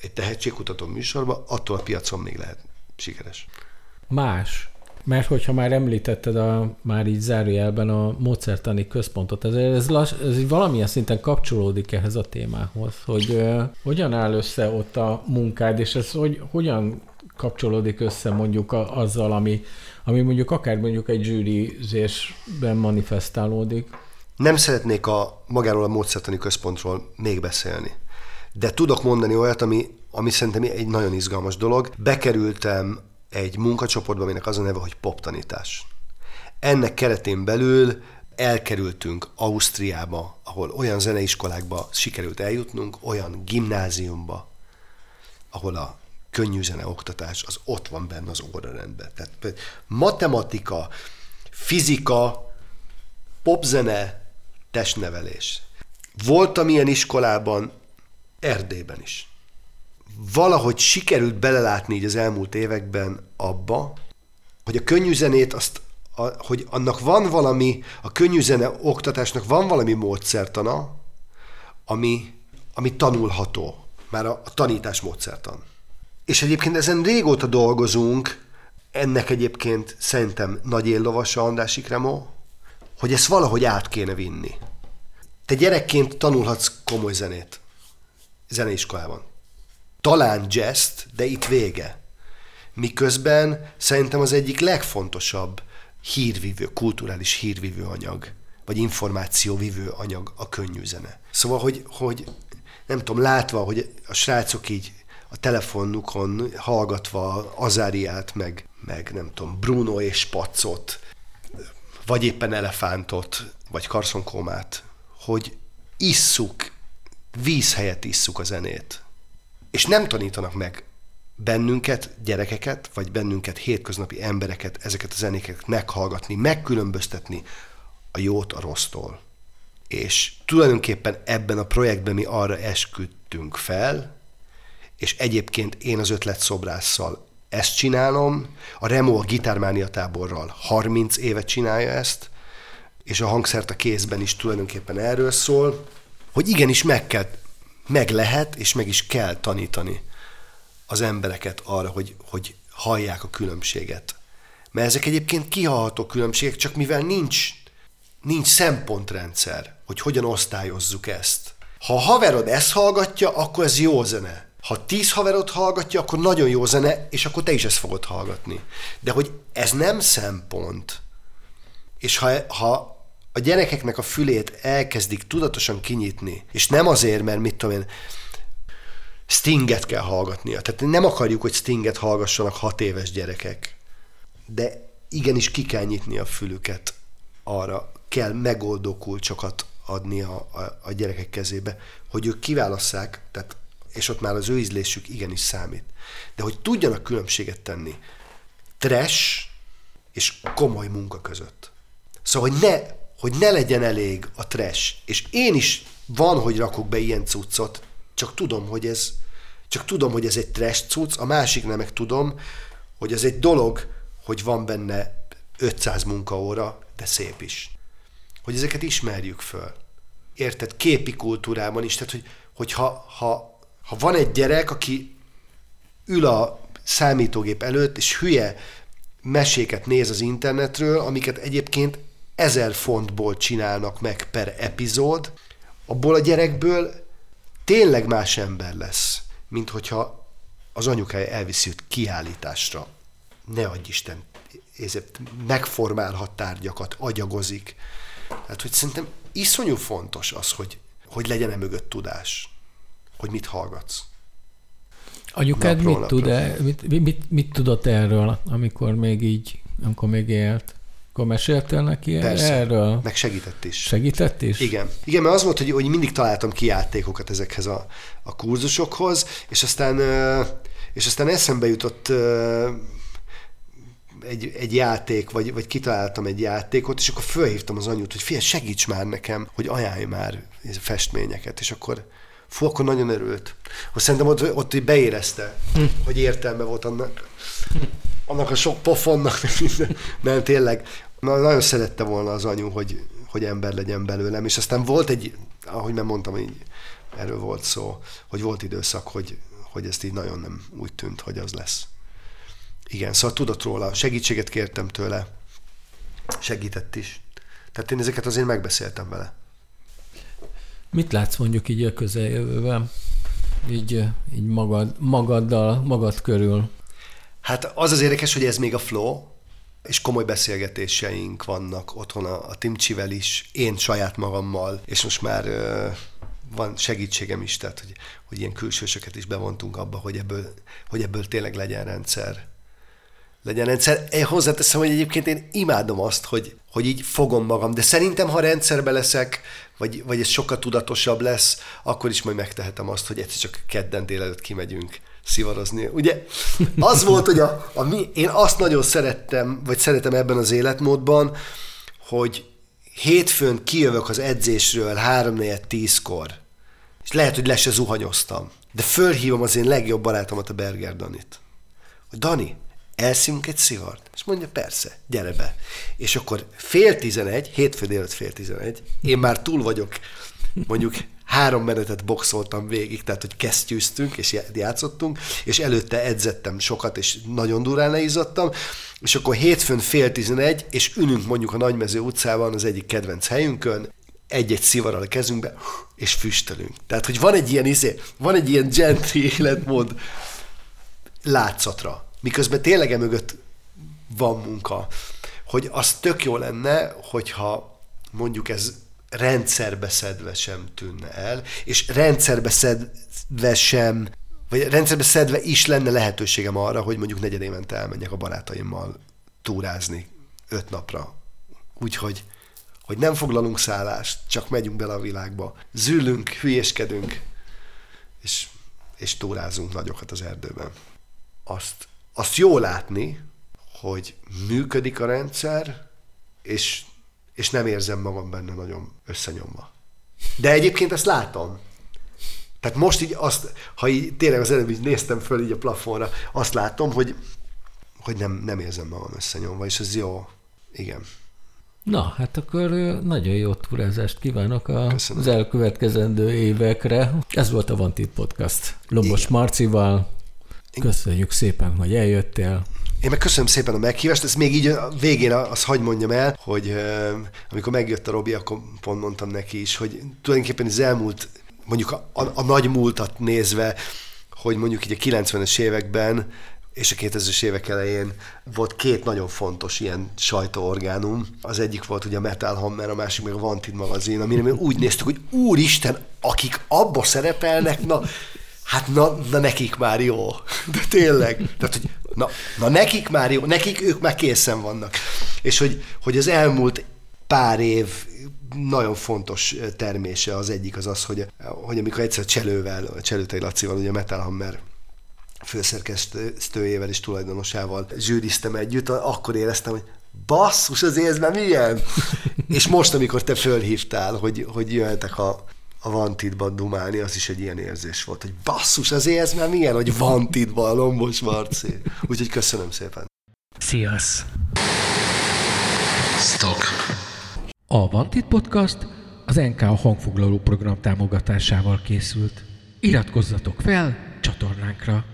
egy tehetségkutató műsorba, attól a piacon még lehet sikeres. Más. Mert hogyha már említetted a, már így zárójelben a módszertani központot, ez, ez, lass, ez valamilyen szinten kapcsolódik ehhez a témához, hogy uh, hogyan áll össze ott a munkád, és ez hogy, hogyan kapcsolódik össze mondjuk a, azzal, ami, ami mondjuk akár mondjuk egy zsűrizésben manifestálódik. Nem szeretnék a magáról a módszertani központról még beszélni, de tudok mondani olyat, ami, ami szerintem egy nagyon izgalmas dolog. Bekerültem egy munkacsoportba, aminek az a neve, hogy poptanítás. Ennek keretén belül elkerültünk Ausztriába, ahol olyan zeneiskolákba sikerült eljutnunk, olyan gimnáziumba, ahol a könnyű zene oktatás az ott van benne az órarendben. Tehát matematika, fizika, popzene, testnevelés. Voltam ilyen iskolában Erdélyben is valahogy sikerült belelátni így az elmúlt években abba, hogy a könnyű zenét azt, a, hogy annak van valami, a könnyű zene oktatásnak van valami módszertana, ami, ami tanulható, már a, a tanítás módszertan. És egyébként ezen régóta dolgozunk, ennek egyébként szerintem nagy éllovasa András Ikremo, hogy ezt valahogy át kéne vinni. Te gyerekként tanulhatsz komoly zenét zeneiskolában talán jazz de itt vége. Miközben szerintem az egyik legfontosabb hírvívő, kulturális hírvívő anyag, vagy információvívő anyag a könnyű zene. Szóval, hogy, hogy nem tudom, látva, hogy a srácok így a telefonukon hallgatva Azáriát, meg, meg nem tudom, Bruno és Pacot, vagy éppen Elefántot, vagy Karszonkómát, hogy isszuk, víz helyett isszuk a zenét és nem tanítanak meg bennünket, gyerekeket, vagy bennünket, hétköznapi embereket, ezeket a zenéket meghallgatni, megkülönböztetni a jót a rossztól. És tulajdonképpen ebben a projektben mi arra esküdtünk fel, és egyébként én az ötlet szobrásszal ezt csinálom, a Remo a Gitármánia táborral 30 évet csinálja ezt, és a hangszert a kézben is tulajdonképpen erről szól, hogy igenis meg kell meg lehet, és meg is kell tanítani az embereket arra, hogy, hogy hallják a különbséget. Mert ezek egyébként kihallható különbségek, csak mivel nincs, nincs szempontrendszer, hogy hogyan osztályozzuk ezt. Ha a haverod ezt hallgatja, akkor ez jó zene. Ha tíz haverod hallgatja, akkor nagyon jó zene, és akkor te is ezt fogod hallgatni. De hogy ez nem szempont, és ha, ha a gyerekeknek a fülét elkezdik tudatosan kinyitni, és nem azért, mert mit tudom én, Stinget kell hallgatnia. Tehát nem akarjuk, hogy Stinget hallgassanak hat éves gyerekek. De igenis ki kell nyitni a fülüket arra, kell megoldó kulcsokat adni a, a, a gyerekek kezébe, hogy ők kiválasszák, tehát, és ott már az ő ízlésük igenis számít. De hogy tudjanak különbséget tenni trash és komoly munka között. Szóval, hogy ne hogy ne legyen elég a trash. És én is van, hogy rakok be ilyen cuccot, csak tudom, hogy ez, csak tudom, hogy ez egy trash cucc, a másik nem meg tudom, hogy ez egy dolog, hogy van benne 500 munkaóra, de szép is. Hogy ezeket ismerjük föl. Érted? Képi kultúrában is. Tehát, hogy, hogy ha, ha, ha van egy gyerek, aki ül a számítógép előtt, és hülye meséket néz az internetről, amiket egyébként ezer fontból csinálnak meg per epizód, abból a gyerekből tényleg más ember lesz, mint hogyha az anyukája elviszi őt kiállításra. Ne adj Isten, ezért megformálhat tárgyakat, agyagozik. Hát, hogy szerintem iszonyú fontos az, hogy, hogy legyen e mögött tudás, hogy mit hallgatsz. Anyukád Napról mit tud, -e, mit, mit, mit, tudott erről, amikor még így, amikor még élt? Akkor meséltél neki Persze. erről? Meg segített is. Segített is? Igen. Igen, mert az volt, hogy, hogy mindig találtam ki játékokat ezekhez a, a kurzusokhoz, és aztán, és aztán eszembe jutott egy, egy játék, vagy, vagy kitaláltam egy játékot, és akkor fölhívtam az anyut, hogy figyelj, segíts már nekem, hogy ajánlj már festményeket, és akkor fú, akkor nagyon örült. Hogy szerintem ott, ott így beérezte, hogy értelme volt annak, annak a sok pofonnak, nem, tényleg, na, nagyon szerette volna az anyu, hogy, hogy ember legyen belőlem, és aztán volt egy, ahogy már mondtam, így erről volt szó, hogy volt időszak, hogy, hogy ezt így nagyon nem úgy tűnt, hogy az lesz. Igen, szóval tudott róla, segítséget kértem tőle, segített is. Tehát én ezeket azért megbeszéltem vele. Mit látsz mondjuk így a közeljövőben? Így, így magad, magaddal, magad körül. Hát az az érdekes, hogy ez még a flow, és komoly beszélgetéseink vannak otthon a, a Timcsivel is, én saját magammal, és most már ö, van segítségem is, tehát hogy, hogy ilyen külsősöket is bevontunk abba, hogy ebből, hogy ebből tényleg legyen rendszer. Legyen rendszer. Én hozzáteszem, hogy egyébként én imádom azt, hogy, hogy így fogom magam, de szerintem, ha rendszerbe leszek, vagy, vagy ez sokkal tudatosabb lesz, akkor is majd megtehetem azt, hogy egyszer csak kedden délelőtt kimegyünk szivarozni. Ugye az volt, hogy a, a mi, én azt nagyon szerettem, vagy szeretem ebben az életmódban, hogy hétfőn kijövök az edzésről 3 4 10-kor, és lehet, hogy le se zuhanyoztam, de fölhívom az én legjobb barátomat, a Berger Danit. Dani, elszívunk egy szivart? És mondja, persze, gyere be. És akkor fél tizenegy, hétfő délután fél tizenegy, én már túl vagyok, mondjuk három menetet boxoltam végig, tehát hogy kesztyűztünk, és játszottunk, és előtte edzettem sokat, és nagyon durán leizzadtam, és akkor hétfőn fél tizenegy, és ülünk mondjuk a Nagymező utcában az egyik kedvenc helyünkön, egy-egy szivarral a kezünkbe, és füstölünk. Tehát, hogy van egy ilyen izé, van egy ilyen gentry életmód látszatra, miközben tényleg e mögött van munka, hogy az tök jó lenne, hogyha mondjuk ez rendszerbe szedve sem tűnne el, és rendszerbe szedve sem, vagy rendszerbe szedve is lenne lehetőségem arra, hogy mondjuk negyed évente elmenjek a barátaimmal túrázni öt napra. Úgyhogy hogy nem foglalunk szállást, csak megyünk bele a világba. Zülünk, hülyéskedünk, és, és túrázunk nagyokat az erdőben. Azt, azt jó látni, hogy működik a rendszer, és, és nem érzem magam benne nagyon összenyomva. De egyébként ezt látom. Tehát most így azt, ha így tényleg az előbb így néztem föl így a plafonra, azt látom, hogy, hogy nem, nem érzem magam összenyomva, és ez jó. Igen. Na, hát akkor nagyon jó túrázást kívánok a, Köszönöm. az elkövetkezendő évekre. Ez volt a Vantit Podcast. Lombos Igen. Marcival. Köszönjük szépen, hogy eljöttél. Én meg köszönöm szépen a meghívást, ezt még így a végén azt hagy mondjam el, hogy amikor megjött a Robi, akkor pont mondtam neki is, hogy tulajdonképpen az elmúlt, mondjuk a, a, a nagy múltat nézve, hogy mondjuk így a 90-es években és a 2000-es évek elején volt két nagyon fontos ilyen sajtóorgánum. Az egyik volt ugye a Metal Hammer, a másik meg a Wanted magazin, amire mi úgy néztük, hogy úristen, akik abba szerepelnek, na, hát na, na nekik már jó. De tényleg. Tehát, hogy na, na nekik már jó, nekik ők már készen vannak. És hogy, hogy az elmúlt pár év nagyon fontos termése az egyik az az, hogy, hogy amikor egyszer Cselővel, Cselőtei Lacival, ugye a Metal Hammer főszerkesztőjével és tulajdonosával zsűriztem együtt, akkor éreztem, hogy basszus, azért ez már milyen? és most, amikor te fölhívtál, hogy, hogy jöhetek a, a Vantitban dumálni, az is egy ilyen érzés volt, hogy basszus, azért ez már milyen, hogy Vantitban a Lombos Marci. Úgyhogy köszönöm szépen. Sziasz! Stock. A Vantit Podcast az NK hangfoglaló program támogatásával készült. Iratkozzatok fel csatornánkra!